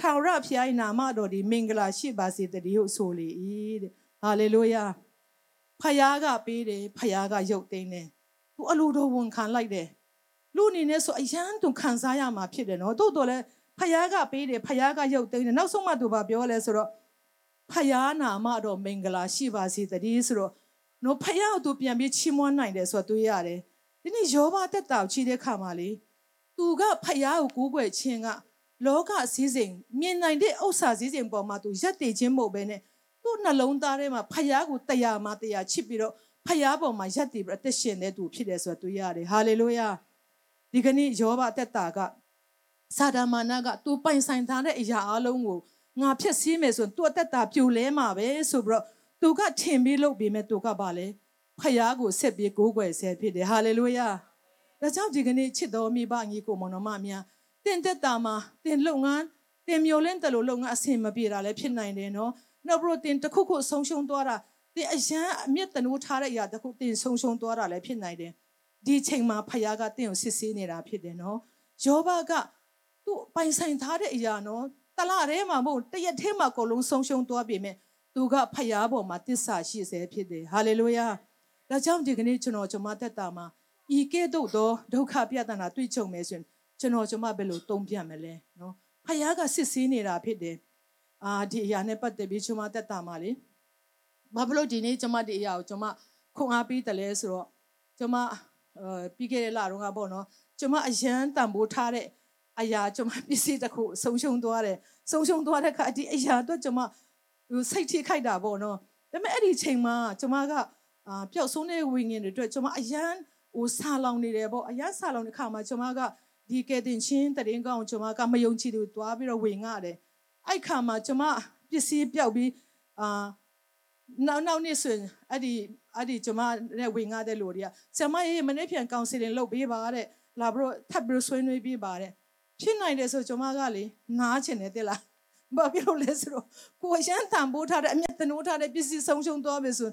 ထာဝရဖျား၏နာမတော်ဒီမင်္ဂလာရှိပါစေတည်းဟုဆိုလေ၏တဲ့ဟာလေလုယာဖယားကပေးတယ်ဖယားကရုပ်သိမ်းတယ်သူအလိုတော်ဝန်ခံလိုက်တယ်လူအနေနဲ့ဆိုအယမ်းသူခံစားရမှာဖြစ်တယ်နော်တိုးတော်လဲဖယားကပေးတယ်ဖယားကရုပ်သိမ်းတယ်နောက်ဆုံးမှသူဘာပြောလဲဆိုတော့ ဖယားနာမတော်မင်္ဂလာရှိပါစေတည်းဆိုတော့နော်ဖယားကိုသူပြန်ပြီးချီးမွမ်းနိုင်တယ်ဆိုတော့တွေ့ရတယ်ဒီနေ့ယောဘတက်တာကိုချီးတဲ့ခါမှာလေသူကဖယားကိုကိုးကွယ်ခြင်းကလောကစည်းစိမ်မြင်နိုင်တဲ့ဥစ္စာစည်းစိမ်ပေါ်မှာသူရက်တည်ခြင်းမဟုတ်ဘဲနဲ့သူ့နှလုံးသားထဲမှာဖယားကိုတရားမှတရားချစ်ပြီးတော့ဖယားပေါ်မှာရက်တည်ပြီးအသက်ရှင်တဲ့သူဖြစ်တယ်ဆိုတော့တွေ့ရတယ်ဟာလေလုယာဒီကနေ့ယောဘတက်တာကစာဒမာနကသူပိုင်ဆိုင်ထားတဲ့အရာအလုံးကို ငါဖြစ်စည်းမယ်ဆိုရင်သူအသက်တာပြိုလဲမှာပဲဆိုပြီးတော့သူကထင်ပြီးလုပ်ပြီးမဲ့သူကပါလေဖယားကိုဆက်ပြီးကိုးကွယ်ဆဲဖြစ်တယ်ဟာလေလုယာဒါကြောင့်ဒီကနေ့ချစ်တော်မိဘညီကိုမောင်နှမများတင်သက်တာမှာတင်လုပ်ငန်းတင်မျိုးလင်းတလို့လုပ်ငန်းအဆင်မပြေတာလည်းဖြစ်နိုင်တယ်နော်နောက်ပြီးတော့တင်တစ်ခုခုဆုံးရှုံးသွားတာတင်အရန်အမျက်တနိုးထားတဲ့အရာတစ်ခုတင်ဆုံးရှုံးသွားတာလည်းဖြစ်နိုင်တယ်ဒီချိန်မှာဖယားကတင့်ကိုစစ်ဆေးနေတာဖြစ်တယ်နော်ယောဘကသူ့ပိုင်ဆိုင်ထားတဲ့အရာနော် တလထဲမှာမဟုတ်တရက်ထဲမှာအကုန်လုံးဆုံးရှုံးသွားပြီမဲ့သူကဖယားပေါ်မှာတစ္ဆာရှိစေဖြစ်တယ်ဟာလေလုယာဒါကြောင့်ဒီကနေ့ကျွန်တော်ကျွန်မတက်တာမှာဤကဲ့သို့သောဒုက္ခပြဿနာတွေ့ကြုံမယ်ဆိုရင်ကျွန်တော်ကျွန်မဘယ်လိုတုံ့ပြန်မလဲနော်ဖယားကစစ်ဆေးနေတာဖြစ်တယ်အာဒီအရာနဲ့ပတ်သက်ပြီးကျွန်မတက်တာမှာလေဘာဖြစ်လို့ဒီနေ့ကျွန်မဒီအရာကိုကျွန်မခွန်အားပေးတယ်လဲဆိုတော့ကျွန်မအဲပြီးခဲ့တဲ့လတုန်းကပေါ့နော်ကျွန်မအရန်တန်ဖိုးထားတဲ့ အရာကျွန်မပစ္စည်းတစ်ခုဆုံးရှုံးသွားတယ်ဆုံးရှုံးသွားတဲ့အခါဒီအရာတော့ကျွန်မစိတ်ထိခိုက်တာပေါ့နော်ဒါပေမဲ့အဲ့ဒီချိန်မှာကျွန်မကအာပျောက်ဆုံးတဲ့ဝိညာဉ်တွေအတွက်ကျွန်မအရန်ဟိုဆာလောင်နေတယ်ပေါ့အရန်ဆာလောင်တဲ့ခါမှာကျွန်မကဒီကဲတင်ချင်းတရင်ကောင်းကျွန်မကမယုံကြည်သူတွားပြီးတော့ဝင်ငါတယ်အဲ့ခါမှာကျွန်မပစ္စည်းပျောက်ပြီးအာနောက်နောက်နေ့ဆိုရင်အဲ့ဒီအဲ့ဒီကျွန်မနဲ့ဝင်ငါတဲ့လူတွေကဆရာမရေးမနေ့ပြန်ကောင်စီလင်လုပ်ပေးပါတဲ့လာပြီးတော့ထပ်ပြီးဆွေးနွေးပေးပါတဲ့ ဖြစ်နိုင်တယ်ဆိုကျွန်မကလေနားချင်တယ်တဲ့လားဘာဖြစ်လို့လဲဆိုတော့ကိုရန်တန်ဖိုးထားတဲ့အမျက်တနိုးထားတဲ့ပစ္စည်းဆုံးရှုံးသွားပြီဆို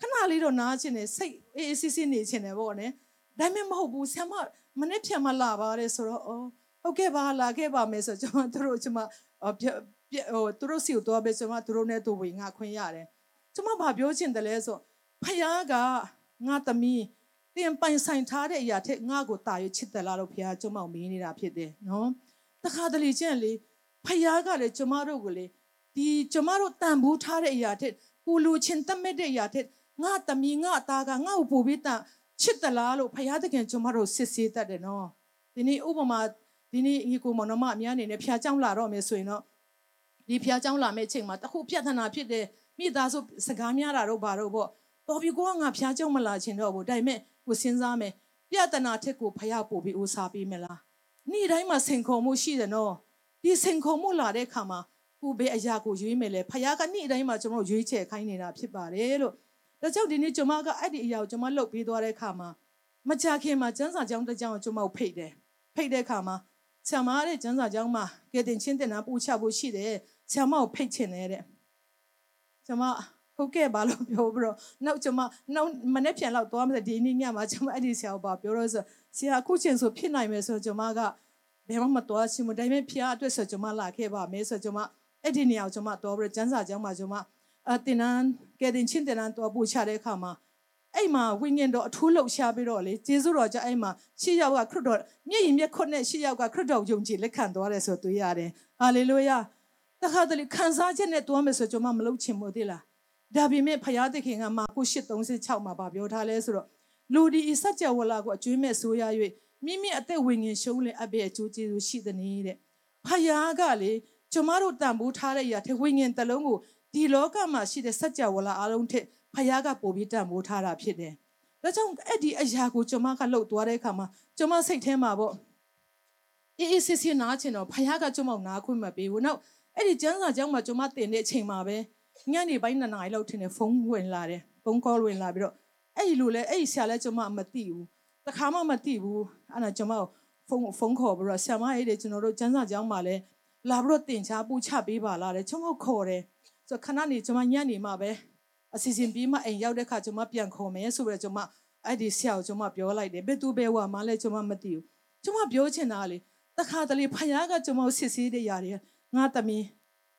ခဏလေးတော့နားချင်တယ်စိတ်အေးအေးဆေးဆေးနေချင်တယ်ပေါ့နဲ့ဒါပေမဲ့မဟုတ်ဘူးဆရာမမနေ့ပြန်မလာပါတယ်ဆိုတော့အော်ဟုတ်ကဲ့ပါလာခဲ့ပါမယ်ဆိုကျွန်မတို့ကျွန်မဟိုသူတို့စီကိုသွားပဲကျွန်မတို့နဲ့သူဝင်ငါခွင့်ရတယ်ကျွန်မဘာပြောချင်တယ်လဲဆိုဖခင်ကငါသမီး သင်ပိုင်ဆိုင်ထားတဲ့အရာထက်ငါ့ကိုတာ၍ချစ်တယ်လားလို့ဖခင်ကျွန်မမေးနေတာဖြစ်တယ်နော်တခါတလေကျင့်လေဖခင်ကလည်းကျွန်မတို့ကိုလေဒီကျွန်မတို့တန်ဖိုးထားတဲ့အရာထက်ပူလူချင်းတတ်မဲ့တဲ့အရာထက်ငါတမီငါအသားကငါ့ကိုပူပြီးတန်ချစ်တလားလို့ဖခင်တခင်ကျွန်မတို့စစ်ဆေးတတ်တယ်နော်ဒီနေ့ဥပမာဒီနေ့ညီကိုမောင်နှမအများအနေနဲ့ဖခင်ကြောင့်လာတော့မယ်ဆိုရင်တော့ဒီဖခင်ကြောင့်လာမယ့်အချိန်မှာတခုပြဿနာဖြစ်တယ်မိသားစုစကားများတာတော့ဘာတော့ပေါ့တော်ပြီကိုကငါဖခင်ကြောင့်မလာချင်တော့ဘူးဒါပေမဲ့ ကိုစဉ်းစားမယ်ပြဿနာထက်ကိုဖျားပို့ပြီးဦးစားပေးမလားနေ့တိုင်းမှာစင်ခုံမှုရှိတယ်နော်ဒီစင်ခုံမှုလာတဲ့ခါမှာကိုဘယ်အရာကိုရွေးမယ်လဲဖျားကနေ့တိုင်းမှာကျွန်တော်ရွေးချယ်ခိုင်းနေတာဖြစ်ပါတယ်လို့ဒါကြောင့်ဒီနေ့ကျွန်မကအဲ့ဒီအရာကိုကျွန်မလှုပ်ပေးသွားတဲ့ခါမှာမကြခင်မှာကျန်းစာကျောင်းတစ်ကျောင်းကိုကျွန်မဖိတ်တယ်ဖိတ်တဲ့ခါမှာဆရာမတဲ့ကျန်းစာကျောင်းမှာကဲတင်ချင်းတင်တာပူချဖို့ရှိတယ်ဆရာမကိုဖိတ်ချင်တယ်တဲ့ကျွန်မ ဟုတ်ကဲ့ပါလို့ပြောပြီးတော့နောက်ကျွန်မနောက်မနေ့ပြန်လောက်သွားမှဒီနေ့ညမှာကျွန်မအဲ့ဒီဆရာကိုပါပြောတော့ဆိုဆရာအခုချင်းဆိုဖြစ်နိုင်မယ်ဆိုကျွန်မကဘယ်မှမတော်ချင်ဘူးဒါပေမဲ့ဖျားအတွက်ဆိုကျွန်မလာခဲ့ပါမယ်ဆိုကျွန်မအဲ့ဒီနေရာကိုကျွန်မတော်ပြီးတော့ကျန်းစာကျောင်းမှာကျွန်မအတင်နန်းကဲတင်ချင်းတင်နန်းတော်ပူချတဲ့အခါမှာအဲ့မှာဝိညာဉ်တော်အထူးလှုပ်ရှားပြီးတော့လေဂျေဇုတော်ကြအဲ့မှာရှစ်ယောက်ကခရစ်တော်မျက်ရည်မျက်ခွန်းနဲ့ရှစ်ယောက်ကခရစ်တော်ယုံကြည်လက်ခံသွားတယ်ဆိုတွေ့ရတယ်ဟာလေလုယာတခါတလေခံစားချက်နဲ့တွားမယ်ဆိုကျွန်မမလုပ်ချင်ဘူးသေးလား ဒါပေမဲ့ဖယားသခင်ကမာကု8:36မှာဗာပြောထားလဲဆိုတော့လူဒီဤစัจ java လာကိုအကျွေးမဲ့ဆိုရ၍မိမိအသက်ဝိညာဉ်ရှုံးလင်အပ်ရဲ့အကျိုးကျေးဇူးရှိတဲ့နေတဲ့ဖယားကလေကျမတို့တန်ဖိုးထားတဲ့အရာထဲဝိညာဉ်တလုံးကိုဒီလောကမှာရှိတဲ့စัจ java လာအလုံးထက်ဖယားကပို့ပြီးတန်ဖိုးထားတာဖြစ်တယ်ဒါကြောင့်အဲ့ဒီအရာကိုကျမကလှုပ်သွားတဲ့အခါမှာကျမစိတ်ထဲမှာပေါ့အေးအေးစစ်စစ်နားချင်တော့ဖယားကကျမကိုနားခွင့်မပေးဘူးနောက်အဲ့ဒီကျန်းစာကျောင်းမှာကျမတင်တဲ့အချိန်မှာပဲ ညနေပိုင်းနှစ်နာရီလောက်ထင်တယ်ဖုန်းဝင်လာတယ်ဖုန်းကောဝင်လာပြီးတော့အဲ့ဒီလိုလဲအဲ့ဒီဆရာလဲကျမမသိဘူးတခါမှမသိဘူးအဲ့ဒါကျမကိုဖုန်းဖုန်းခေါ်ပြီးတော့ဆရာမရေးတယ်ကျွန်တော်တို့ကျန်းစာကျောင်းမှာလဲလာပြီးတော့တင်ချပူချပေးပါလားတဲ့ကျမခေါ်တယ်ဆိုခဏနေကျမညနေမှပဲအစီအစဉ်ပြီးမှအိမ်ရောက်တဲ့ခါကျမပြန်ခေါ်မယ်ဆိုပြီးတော့ကျမအဲ့ဒီဆရာကိုကျမပြောလိုက်တယ်ဘယ်သူဘယ်ဝါမှလဲကျမမသိဘူးကျမပြောချင်တာလေတခါတလေဖယားကကျမကိုစစ်ဆေးတဲ့ຢာတွေငါသမီး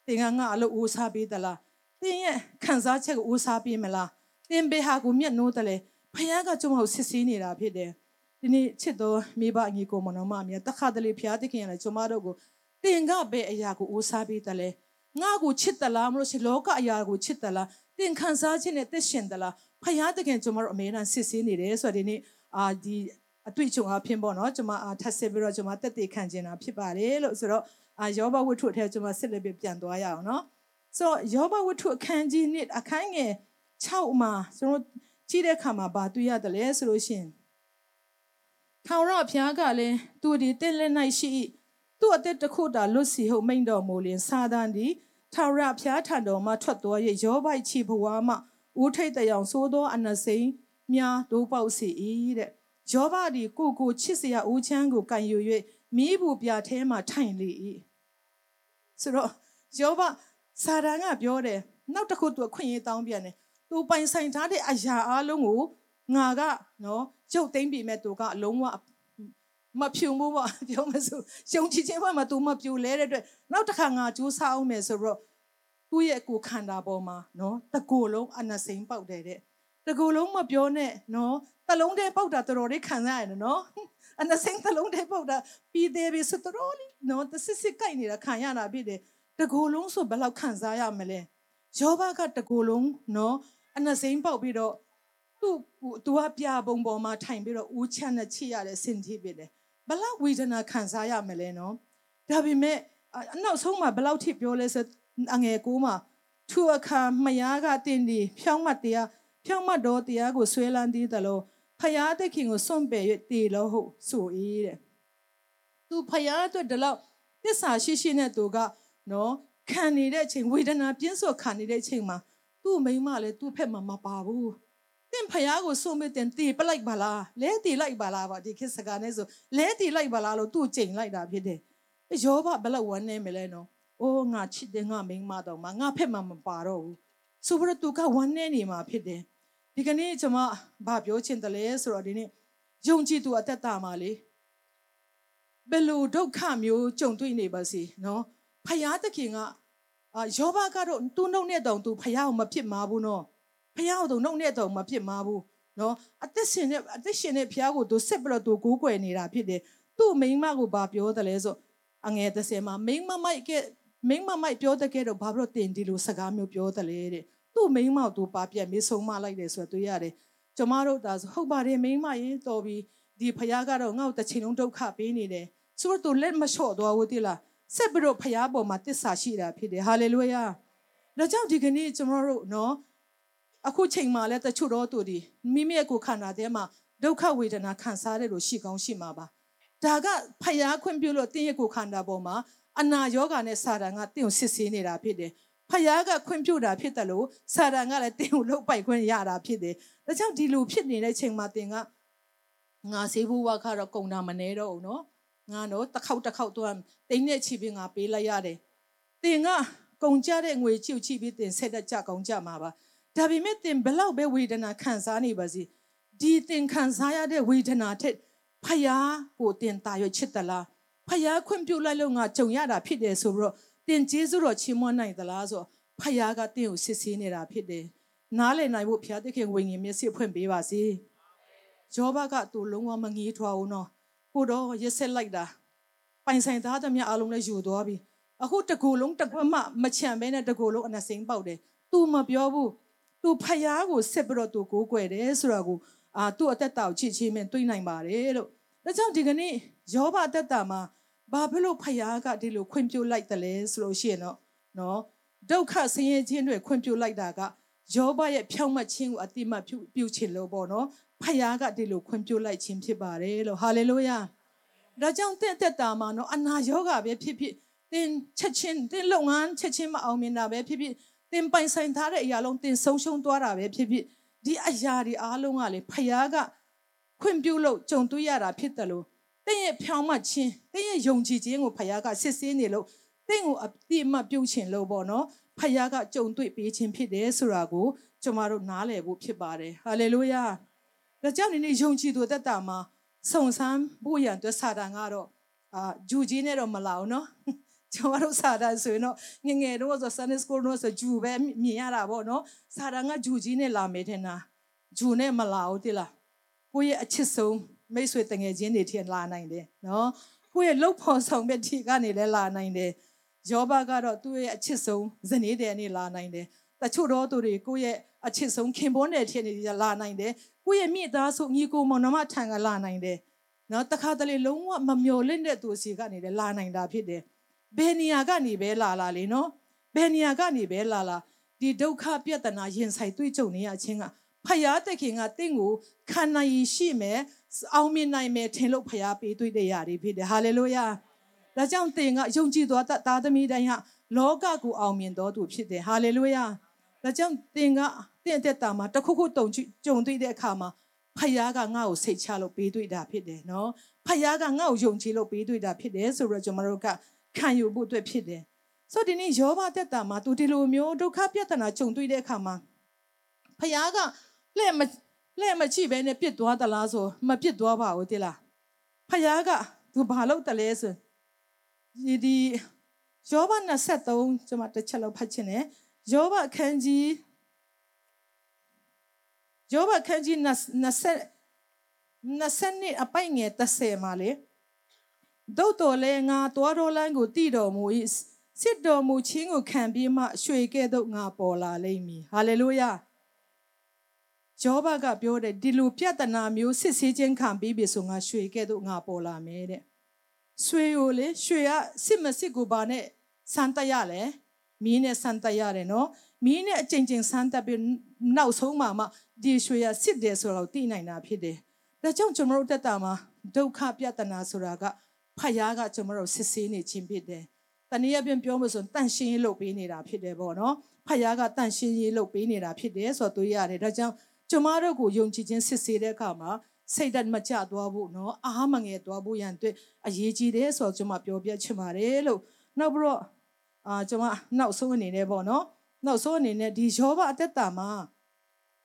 တင်ကငါအလုပ်ဦးစားပေးသလား တင်ရဲ့ခံစားချက်ကိုဦးစားပေးမလားတင်ဘေဟာကိုမျက်နှိုးတယ်လေဖယားကကျမကိုစစ်ဆေးနေတာဖြစ်တယ်ဒီနေ့ချစ်တော်မိဘအညီကိုမတော်မအမြတခါတလေဖျားတခင်ရတယ်ကျမတို့ကိုတင်ကဘယ်အရာကိုဦးစားပေးတယ်လဲငါကိုချစ်တလားမလို့ရှိလောကအရာကိုချစ်တလားတင်ခံစားခြင်းနဲ့သက်ရှင်တလားဖယားတခင်ကျမတို့အမေရန်စစ်ဆေးနေတယ်ဆိုတော့ဒီနေ့အာဒီအတွေ့အကြုံအဖြစ်ပေါ့နော်ကျမထပ်စစ်ပြီးတော့ကျမတက်တည်ခံခြင်းတာဖြစ်ပါတယ်လို့ဆိုတော့အာယောဘဝတ္ထုအထက်ကျမစစ်လက်ပြပြန်သွားရအောင်နော် ဆိုတော့ယောဘဝတ္ထုအခန်းကြီးနှစ်အခန်းငယ်6မှာကျွန်တော်ကြည့်တဲ့အခါမှာဘာတွေ့ရတယ်လဲဆိုလို့ရှိရင်ထာဝရဘုရားကလည်းသူဒီတင်းလက်၌ရှိသူ့အသက်တစ်ခုတာလွတ်စီဟုမိန်တော်မူလင်စာဒန်ဒီထာဝရဘုရားထံတော်မှထွက်တော်ရဲ့ယောဘိုက်ချီဘဝမှဦးထိတ်တယောင်သိုးသောအနစိန်များဒိုးပေါက်စီ၏တဲ့ယောဘဒီကိုကိုချစ်စရာဦးချမ်းကိုကန်ယူ၍မိဘူးပြထဲမှာထိုင်လေ၏ဆိုတော့ယောဘ စာဒန်ကပြောတယ်နောက်တစ်ခုသူအခွင့်အရေးတောင်းပြန်တယ်သူပိုင်ဆိုင်ထားတဲ့အရာအလုံးကိုငါကနော်ရုပ်သိမ်းပြီမဲ့သူကအလုံးဝမဖြူဘူးပေါ့ပြောမစို့ရှုံချခြင်းဘက်မှာ तू မပြူလဲတဲ့အတွက်နောက်တစ်ခါငါကြိုးစားအောင်မယ်ဆိုတော့သူ့ရဲ့ကိုခန္ဓာပေါ်မှာနော်တကိုယ်လုံးအနစိမ့်ပေါက်တယ်တဲ့တကိုယ်လုံးမပြောနဲ့နော်တလုံးတည်းပေါက်တာတော်တော်လေးခံရရတယ်နော်အနစိမ့်တလုံးတည်းပေါက်တာပြီးသေးပြီဆိုတော်လေးနော်တစစ်စစ်ကြိုက်နေတာခံရတာဖြစ်တယ် တကိုယ်လုံးဆိုဘယ်လောက်ခံစားရမလဲယောဘကတကိုယ်လုံးနော်အနစိမ့်ပေါက်ပြီးတော့သူ့သူကပြပုံပေါ်မှာထိုင်ပြီးတော့ဦးချမ်းနဲ့ချိရတဲ့စင်တိဖြစ်တယ်ဘလောက်ဝေဒနာခံစားရမလဲနော်ဒါပေမဲ့အနောက်ဆုံးမှာဘလောက်ထိပြောလဲဆိုအငယ်ကိုမှာထူအခါမယားကတင်ဒီဖြောင်းမတ်တရားဖြောင်းမတ်တော်တရားကိုဆွဲလန်းသေးတယ်လို့ဖယားသခင်ကိုစွန့်ပယ်၍တည်လို့ဟုတ်ဆို၏တဲ့သူဖယားအတွက်ဒီလောက်တစ္ဆာရှိရှိနဲ့သူက နော်ခံနေတဲ့အချိန်ဝေဒနာပြင်းစွာခံနေတဲ့အချိန်မှာသူ့မိန်းမလည်းသူ့ဖက်မှာမပါဘူးင့်ဖယားကိုစုံမတင်တီပလိုက်ပါလားလဲတီလိုက်ပါလားပါဒီခေတ်စကားနဲ့ဆိုလဲတီလိုက်ပါလားလို့သူ့ချိန်လိုက်တာဖြစ်တယ်ယောဘဘလောက်ဝမ်းနေမလဲနော်အိုးငါချစ်တယ်ငါမိန်းမတော့မငါဖက်မှမပါတော့ဘူးဆိုပြီးတော့သူကဝမ်းနေနေမှာဖြစ်တယ်ဒီကနေ့ကျွန်မဘာပြောချင်တယ်လဲဆိုတော့ဒီနေ့ယုံကြည်သူအသက်တာမှာလေဘယ်လိုဒုက္ခမျိုးကြုံတွေ့နေပါစေနော် ဖယားသခင်ကအာယောဘကတော့သူ့နှုတ်နဲ့တောင်သူဖယားကိုမဖြစ်မှာဘူးနော်ဖះကိုသူနှုတ်နဲ့တော့မဖြစ်မှာဘူးနော်အသက်ရှင်နဲ့အသက်ရှင်နဲ့ဖះကိုသူစစ်ပြီးတော့သူကိုးကွယ်နေတာဖြစ်တယ်သူ့မိန်းမကိုဘာပြောတယ်လဲဆိုအငယ်30မှာမိန်းမမိုက်ကမိန်းမမိုက်ပြောတဲ့ကဲတော့ဘာလို့တင်ဒီလိုစကားမျိုးပြောတယ်လဲတဲ့သူ့မိန်းမကိုသူပါပြက်မေးဆုံးမလိုက်တယ်ဆိုတော့တွေ့ရတယ်ကျမတို့ဒါဆိုဟုတ်ပါတယ်မိန်းမရေတော်ပြီဒီဖះကတော့ငါ့ကိုတစ်ချိန်လုံးဒုက္ခပေးနေတယ်ဆိုတော့သူလက်မလျှော့သွားဘူးတိလား ဆက်ပြီးတော့ဖះပေါ်မှာတစ္ဆာရှိတာဖြစ်တယ်ဟာလေလုယာဒါကြောင့်ဒီကနေ့ကျမတို့နော်အခုချိန်မှာလည်းတချို့တော့သူဒီမိမိရဲ့ကိုခန္ဓာထဲမှာဒုက္ခဝေဒနာခံစားတဲ့လိုရှိကောင်းရှိမှာပါဒါကဖယားခွင့်ပြုလို့တင်းရဲ့ကိုခန္ဓာပေါ်မှာအနာယောဂာနဲ့စာတန်ကတင်းကိုစစ်ဆေးနေတာဖြစ်တယ်ဖယားကခွင့်ပြုတာဖြစ်တယ်လို့စာတန်ကလည်းတင်းကိုလှုပ်ပိုက်ခွင့်ရတာဖြစ်တယ်ဒါကြောင့်ဒီလိုဖြစ်နေတဲ့ချိန်မှာတင်းကငါစေဘူးဝါခတော့ကုံတာမနေတော့ဘူးနော် ငါတော့တစ်ခေါက်တစ်ခေါက်တော့တင်းနဲ့ချီပြီးငါပေးလိုက်ရတယ်တင်းကကုံကြတဲ့ငွေချီချီပြီးတင်းဆက်တဲ့ကြကောင်းကြမှာပါဒါပေမဲ့သင်ဘလောက်ပဲဝေဒနာခံစားနေပါစေဒီသင်ခံစားရတဲ့ဝေဒနာထက်ဖယားကိုသင်တာရချစ်သလားဖယားခွင့်ပြုလိုက်လို့ငါကြုံရတာဖြစ်တယ်ဆိုပြီးတော့သင်ကျေးဇူးတော်ချီးမွမ်းနိုင်သလားဆိုဖယားကသင်ကိုစစ်ဆေးနေတာဖြစ်တယ်နားလည်နိုင်ဖို့ဘုရားသခင်ဝိညာဉ်မျက်စိဖွင့်ပေးပါစေယောဘကသူလုံးဝမငြီးထွားဘူးနော် ကိုတော့ရက်ဆက်လိုက်တာပိုင်ဆိုင်သားသမျှအလုံးလည်းယူသွားပြီအခုတကူလုံးတကွမမချံဘဲနဲ့တကူလုံးအနစိမ့်ပေါက်တယ်သူမပြောဘူးသူဖယားကိုဆက်ပြီးတော့သူကိုးကွယ်တယ်ဆိုတော့ကိုအာသူ့အသက်တာကိုချစ်ချင်းမင်းတွေးနိုင်ပါတယ်လို့ဒါကြောင့်ဒီကနေ့ယောဘတက်တာမှာဘာဖြစ်လို့ဖယားကဒီလိုခွင့်ပြုလိုက်တယ်လဲဆိုလို့ရှိရင်တော့နော်ဒုက္ခဆင်းရဲခြင်းတွေခွင့်ပြုလိုက်တာကယောဘရဲ့ဖြောင့်မတ်ခြင်းကိုအတိမတ်ပြုပြုခြင်းလို့ပေါ့နော် ဖယားကဒီလိုခွင့်ပြုလိုက်ခြင်းဖြစ်ပါတယ်လို့ဟာလေလုယာဒါကြောင့်တင့်တက်တာမှာနော်အနာယောဂပဲဖြစ်ဖြစ်တင်ချက်ချင်းတင်လုပ်ငန်းချက်ချင်းမအောင်မြင်တာပဲဖြစ်ဖြစ်တင်ပိုင်ဆိုင်ထားတဲ့အရာလုံးတင်ဆုံးရှုံးသွားတာပဲဖြစ်ဖြစ်ဒီအရာတွေအားလုံးကလေဖယားကခွင့်ပြုလို့ကြုံတွေ့ရတာဖြစ်တယ်လို့တင့်ရဲ့ဖြောင်းမှချင်းတင့်ရဲ့ယုံကြည်ခြင်းကိုဖယားကစစ်ဆေးနေလို့တင့်ကိုအတိအမှပြုတ်ချင်လို့ပေါ့နော်ဖယားကကြုံတွေ့ပေးခြင်းဖြစ်တယ်ဆိုတာကိုကျွန်တော်တို့နားလည်ဖို့ဖြစ်ပါတယ်ဟာလေလုယာ ဒါကြောင့်ဒီနေ့ယုံကြည်သူတက်တာမှာစုံစမ်းဖို့ရန်အတွက်စာတန်ကတော့အာဂျူကြီးနဲ့တော့မလာဘူးနော်ကျွန်တော်တို့စာတန်ဆိုရင်တော့ငငယ်တော့ဆို Sunday School တော့ဆိုဂျူပဲမြင်ရတာပေါ့နော်စာတန်ကဂျူကြီးနဲ့လာမယ်ထင်တာဂျူနဲ့မလာဘူးတိလားကိုယ့်ရဲ့အချစ်ဆုံးမိတ်ဆွေတငယ်ချင်းတွေထင်လာနိုင်တယ်နော်ကိုယ့်ရဲ့လှုပ်ဖော်ဆောင်တဲ့ထီကနေလည်းလာနိုင်တယ်ယောဘကတော့သူ့ရဲ့အချစ်ဆုံးဇနီးတဲ့နေလာနိုင်တယ်တချို့တော့သူတွေကိုယ့်ရဲ့အချစ်ဆုံးခင်ပွန်းတဲ့ထင်နေလာနိုင်တယ် ကိုယ့်ရဲ့မိသားစုညီကိုမောင်နှမထံကလာနိုင်တယ်နော်တခါတလေလုံးဝမမျော်လင့်တဲ့သူစီကနေလည်းလာနိုင်တာဖြစ်တယ်ဘယ်နေရာကနေပဲလာလာလေနော်ဘယ်နေရာကနေပဲလာလာဒီဒုက္ခပြဿနာရင်ဆိုင်တွေ့ကြုံနေရခြင်းကဖယားတခင်ကတင့်ကိုခံနိုင်ရှိမယ်အောင်မြင်နိုင်မယ်ထင်လို့ဖယားပေးတွေ့တဲ့ຢာတွေဖြစ်တယ်ဟာလေလုယာဒါကြောင့်တင်ကယုံကြည်သောသားသမီးတိုင်းဟာလောကကိုအောင်မြင်တော်သူဖြစ်တယ်ဟာလေလုယာ ဒါကြောင့်တင်ကတင့်တဲ့တာမှာတခုခုတုံကြုံတွေ့တဲ့အခါမှာဖယားကငါ့ကိုစိတ်ချလို့ပေးတွေ့တာဖြစ်တယ်နော်ဖယားကငါ့ကိုယုံကြည်လို့ပေးတွေ့တာဖြစ်တယ်ဆိုတော့ကျွန်တော်တို့ကခံယူဖို့အတွက်ဖြစ်တယ်ဆိုတော့ဒီနေ့ယောဘတက်တာမှာသူဒီလိုမျိုးဒုက္ခပြဿနာကြုံတွေ့တဲ့အခါမှာဖယားကလက်မလက်မချိပဲနဲ့ပြစ်သွားသလားဆိုမပြစ်သွားပါဘူးတိလားဖယားကသူဘာလုပ်တယ်လဲဆိုဒီဒီယောဘ23ကျွန်မတစ်ချက်လောက်ဖတ်ချင်တယ် ယောဘအခန်းကြီးယောဘအခန်းကြီး20 20နှစ်အပိုင်ငယ်30မှာလေဒုတ်တော်လဲငါတွားတော်လန်းကိုတည်တော်မူ၏စစ်တော်မူခြင်းကိုခံပြီးမှရွှေကဲ့သို့ငါပေါ်လာလိမ့်မည်ဟာလေလုယာယောဘကပြောတယ်ဒီလိုပြဿနာမျိုးစစ်ဆေးခြင်းခံပြီးပြီဆိုငါရွှေကဲ့သို့ငါပေါ်လာမယ်တဲ့ရွှေကိုလေရွှေကစစ်မစစ်ကိုပါနဲ့စမ်းတရလဲ မီးနဲ့စမ်းတရတယ်နော်မီးနဲ့အကြိမ်ကြိမ်စမ်းတက်ပြီးနောက်ဆုံးမှမှဒီရွှေရစစ်တယ်ဆိုတော့သိနိုင်တာဖြစ်တယ်ဒါကြောင့်ကျွန်တော်တို့တက်တာမှာဒုက္ခပြဿနာဆိုတာကဖယားကကျွန်တော်တို့စစ်ဆေးနေခြင်းဖြစ်တယ်တနည်းအားဖြင့်ပြောလို့ဆိုရင်တန့်ရှင်းရေးလုပ်ပေးနေတာဖြစ်တယ်ပေါ့နော်ဖယားကတန့်ရှင်းရေးလုပ်ပေးနေတာဖြစ်တယ်ဆိုတော့တွေ့ရတယ်ဒါကြောင့်ကျမတို့ကိုယုံကြည်ခြင်းစစ်ဆေးတဲ့အခါမှာစိတ်ဓာတ်မကျသွားဖို့နော်အားမငယ်သွားဖို့ရန်အတွက်အရေးကြီးတယ်ဆိုတော့ကျမပြောပြချင်ပါတယ်လို့နောက်ပြီးတော့ အာကျမနောက်ဆုံးအနေနဲ့ပေါ့နော်နောက်ဆုံးအနေနဲ့ဒီယောဘအသက်တာမှာ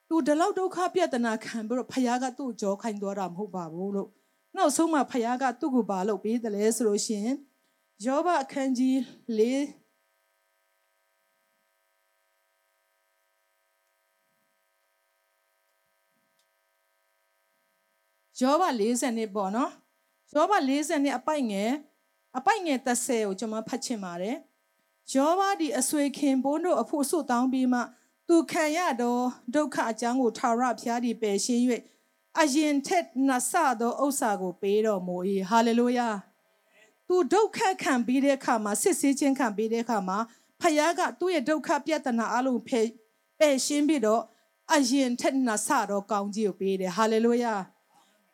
သူဒီလောက်ဒုက္ခပြဿနာခံပြီးတော့ဖခင်ကသူ့ကြောခိုင်းသွားတာမဟုတ်ပါဘူးလို့နောက်ဆုံးမှဖခင်ကသူ့ကိုဘာလုပ်ပေးတယ်လဲဆိုလို့ရှိရင်ယောဘအခန်းကြီး၄ယောဘ40နှစ်ပေါ့နော်ယောဘ40နှစ်အပိုက်ငယ်အပိုက်ငယ်30ကိုကျွန်မဖတ်ချင်ပါတယ် ယောဘဒီအဆွေခင်ဘိုးတို့အဖို့ဆုတောင်းပြီးမှသူခံရသောဒုက္ခအကြောင်းကိုထာဝရဘုရားသည်ပယ်ရှင်း၍အရင်ထက်နဆသောဥစ္စာကိုပေးတော်မူ၏ဟာလေလုယာသူဒုက္ခခံပြီးတဲ့အခါမှာစစ်ဆေးခြင်းခံပြီးတဲ့အခါမှာဖခင်ကသူ့ရဲ့ဒုက္ခပြဿနာအလုံးဖယ်ပယ်ရှင်းပြီးတော့အရင်ထက်နဆသောကောင်းကြီးကိုပေးတယ်ဟာလေလုယာ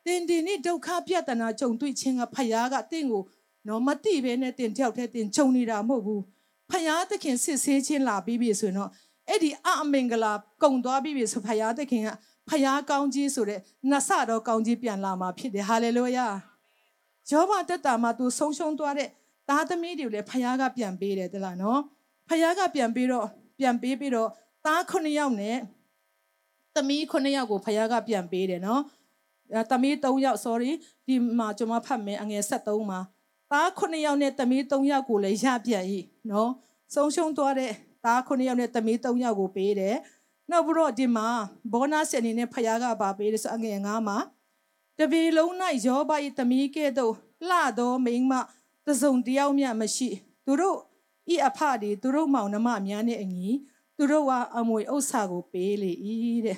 တင်ဒီနေ့ဒုက္ခပြဿနာကြုံတွေ့ခြင်းကဖခင်ကတင့်ကိုနော်မတိပဲနဲ့တင်တယောက်တည်းတင်ကြုံနေတာမဟုတ်ဘူး ဖခင်သခင်စစ်ဆေးခြင်းလာပြီးပြီဆိုရင်တော့အဲ့ဒီအမင်္ဂလာကုံသွားပြီးပြီဆိုဖခင်သခင်ကဖခင်ကောင်းကြီးဆိုတဲ့နဆတော့ကောင်းကြီးပြန်လာမှာဖြစ်တယ်ဟာလေလုယာယောဘတက်တာမှာသူဆုံးရှုံးသွားတဲ့သားသမီးတွေကိုလည်းဖခင်ကပြန်ပေးတယ်တလားနော်ဖခင်ကပြန်ပြီးတော့ပြန်ပေးပြီးတော့သား9ယောက်နဲ့သမီး9ယောက်ကိုဖခင်ကပြန်ပေးတယ်နော်သမီး3ယောက် sorry ဒီမှာကျွန်မဖတ်မယ်အငယ်73မှာ သား9ယောက်နဲ့သမီး3ယောက်ကိုလည်းရပြန်၏နော်ဆုံးရှုံးသွားတဲ့သား9ယောက်နဲ့သမီး3ယောက်ကိုပေးတယ်နောက်ပြီးတော့ဒီမှာဘောနတ်အနေနဲ့ဖခင်ကပါပေးတယ်ဆိုအငယ်9မှာတပီလုံး၌ယောဘ၏သမီးကဲ့သို့လှသောမိန်းမတစုံတယောက်မျှမရှိသူတို့ဤအဖဒီသူတို့မောင်နှမများနဲ့အညီသူတို့ကအမွေဥစ္စာကိုပေးလေ၏တဲ့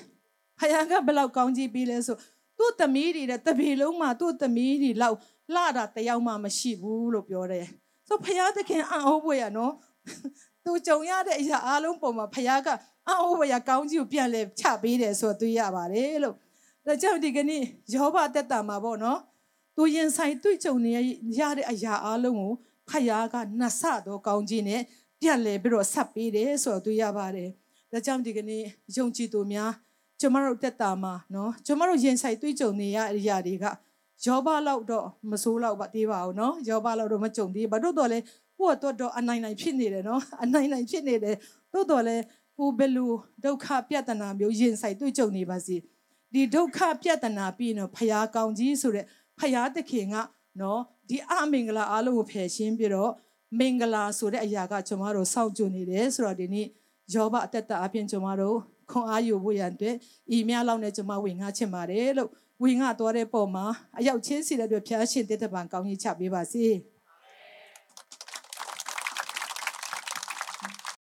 ဖခင်ကဘယ်လောက်ကောင်းကြီးပေးလဲဆို သူ့သမီးတွေတဲ့တပေလုံးမှာသူ့သမီးတွေလောက်လှတာတယောက်မှမရှိဘူးလို့ပြောတယ်ဆိုဖယားသခင်အံ့ဩဖို့ရနော်သူကြုံရတဲ့အရာအားလုံးပုံမှာဖယားကအံ့ဩဖို့ရကောင်းကြီးကိုပြန်လဲချပေးတယ်ဆိုတော့သိရပါတယ်လို့ဒါကြောင့်ဒီကနေ့ယောဘတက်တာမှာပေါ့နော်သူရင်ဆိုင်တွေ့ကြုံနေရတဲ့အရာအားလုံးကိုဖယားကနှဆတော့ကောင်းကြီးနဲ့ပြန်လဲပြီးတော့ဆက်ပေးတယ်ဆိုတော့သိရပါတယ်ဒါကြောင့်ဒီကနေ့ယုံကြည်သူများ ကျမတို့တက်တာမှာနော်ကျမတို့ရင်ဆိုင်တွေ့ကြုံနေရတဲ့အရာတွေကယောဘလောက်တော့မဆိုးလောက်ပါသေးပါဘူးနော်ယောဘလောက်တော့မကြုံသေးဘာလို့တော့လဲကိုယ့်တော့တော့အနိုင်နိုင်ဖြစ်နေတယ်နော်အနိုင်နိုင်ဖြစ်နေတယ်တိုးတော်လဲကိုဘယ်လိုဒုက္ခပြဿနာမျိုးရင်ဆိုင်တွေ့ကြုံနေပါစေဒီဒုက္ခပြဿနာပြီးတော့ဖရာကောင်းကြီးဆိုတဲ့ဖရာသခင်ကနော်ဒီအမင်္ဂလာအားလုံးကိုဖယ်ရှင်းပြီးတော့မင်္ဂလာဆိုတဲ့အရာကကျွန်တော်တို့စောင့်ကြနေတယ်ဆိုတော့ဒီနေ့ယောဘအသက်တာအပြင်ကျွန်တော်တို့ ခွန်အားယူဖို့ရန်အတွက်ဤများလောက်နဲ့ကျွန်မဝင်ငါချင်ပါတယ်လို့ဝင်ငါသွားတဲ့ပုံမှာအရောက်ချင်းစီတဲ့အတွက်ဖျားရှင်တဲ့တပံကောင်းကြီးချပေးပါစေ။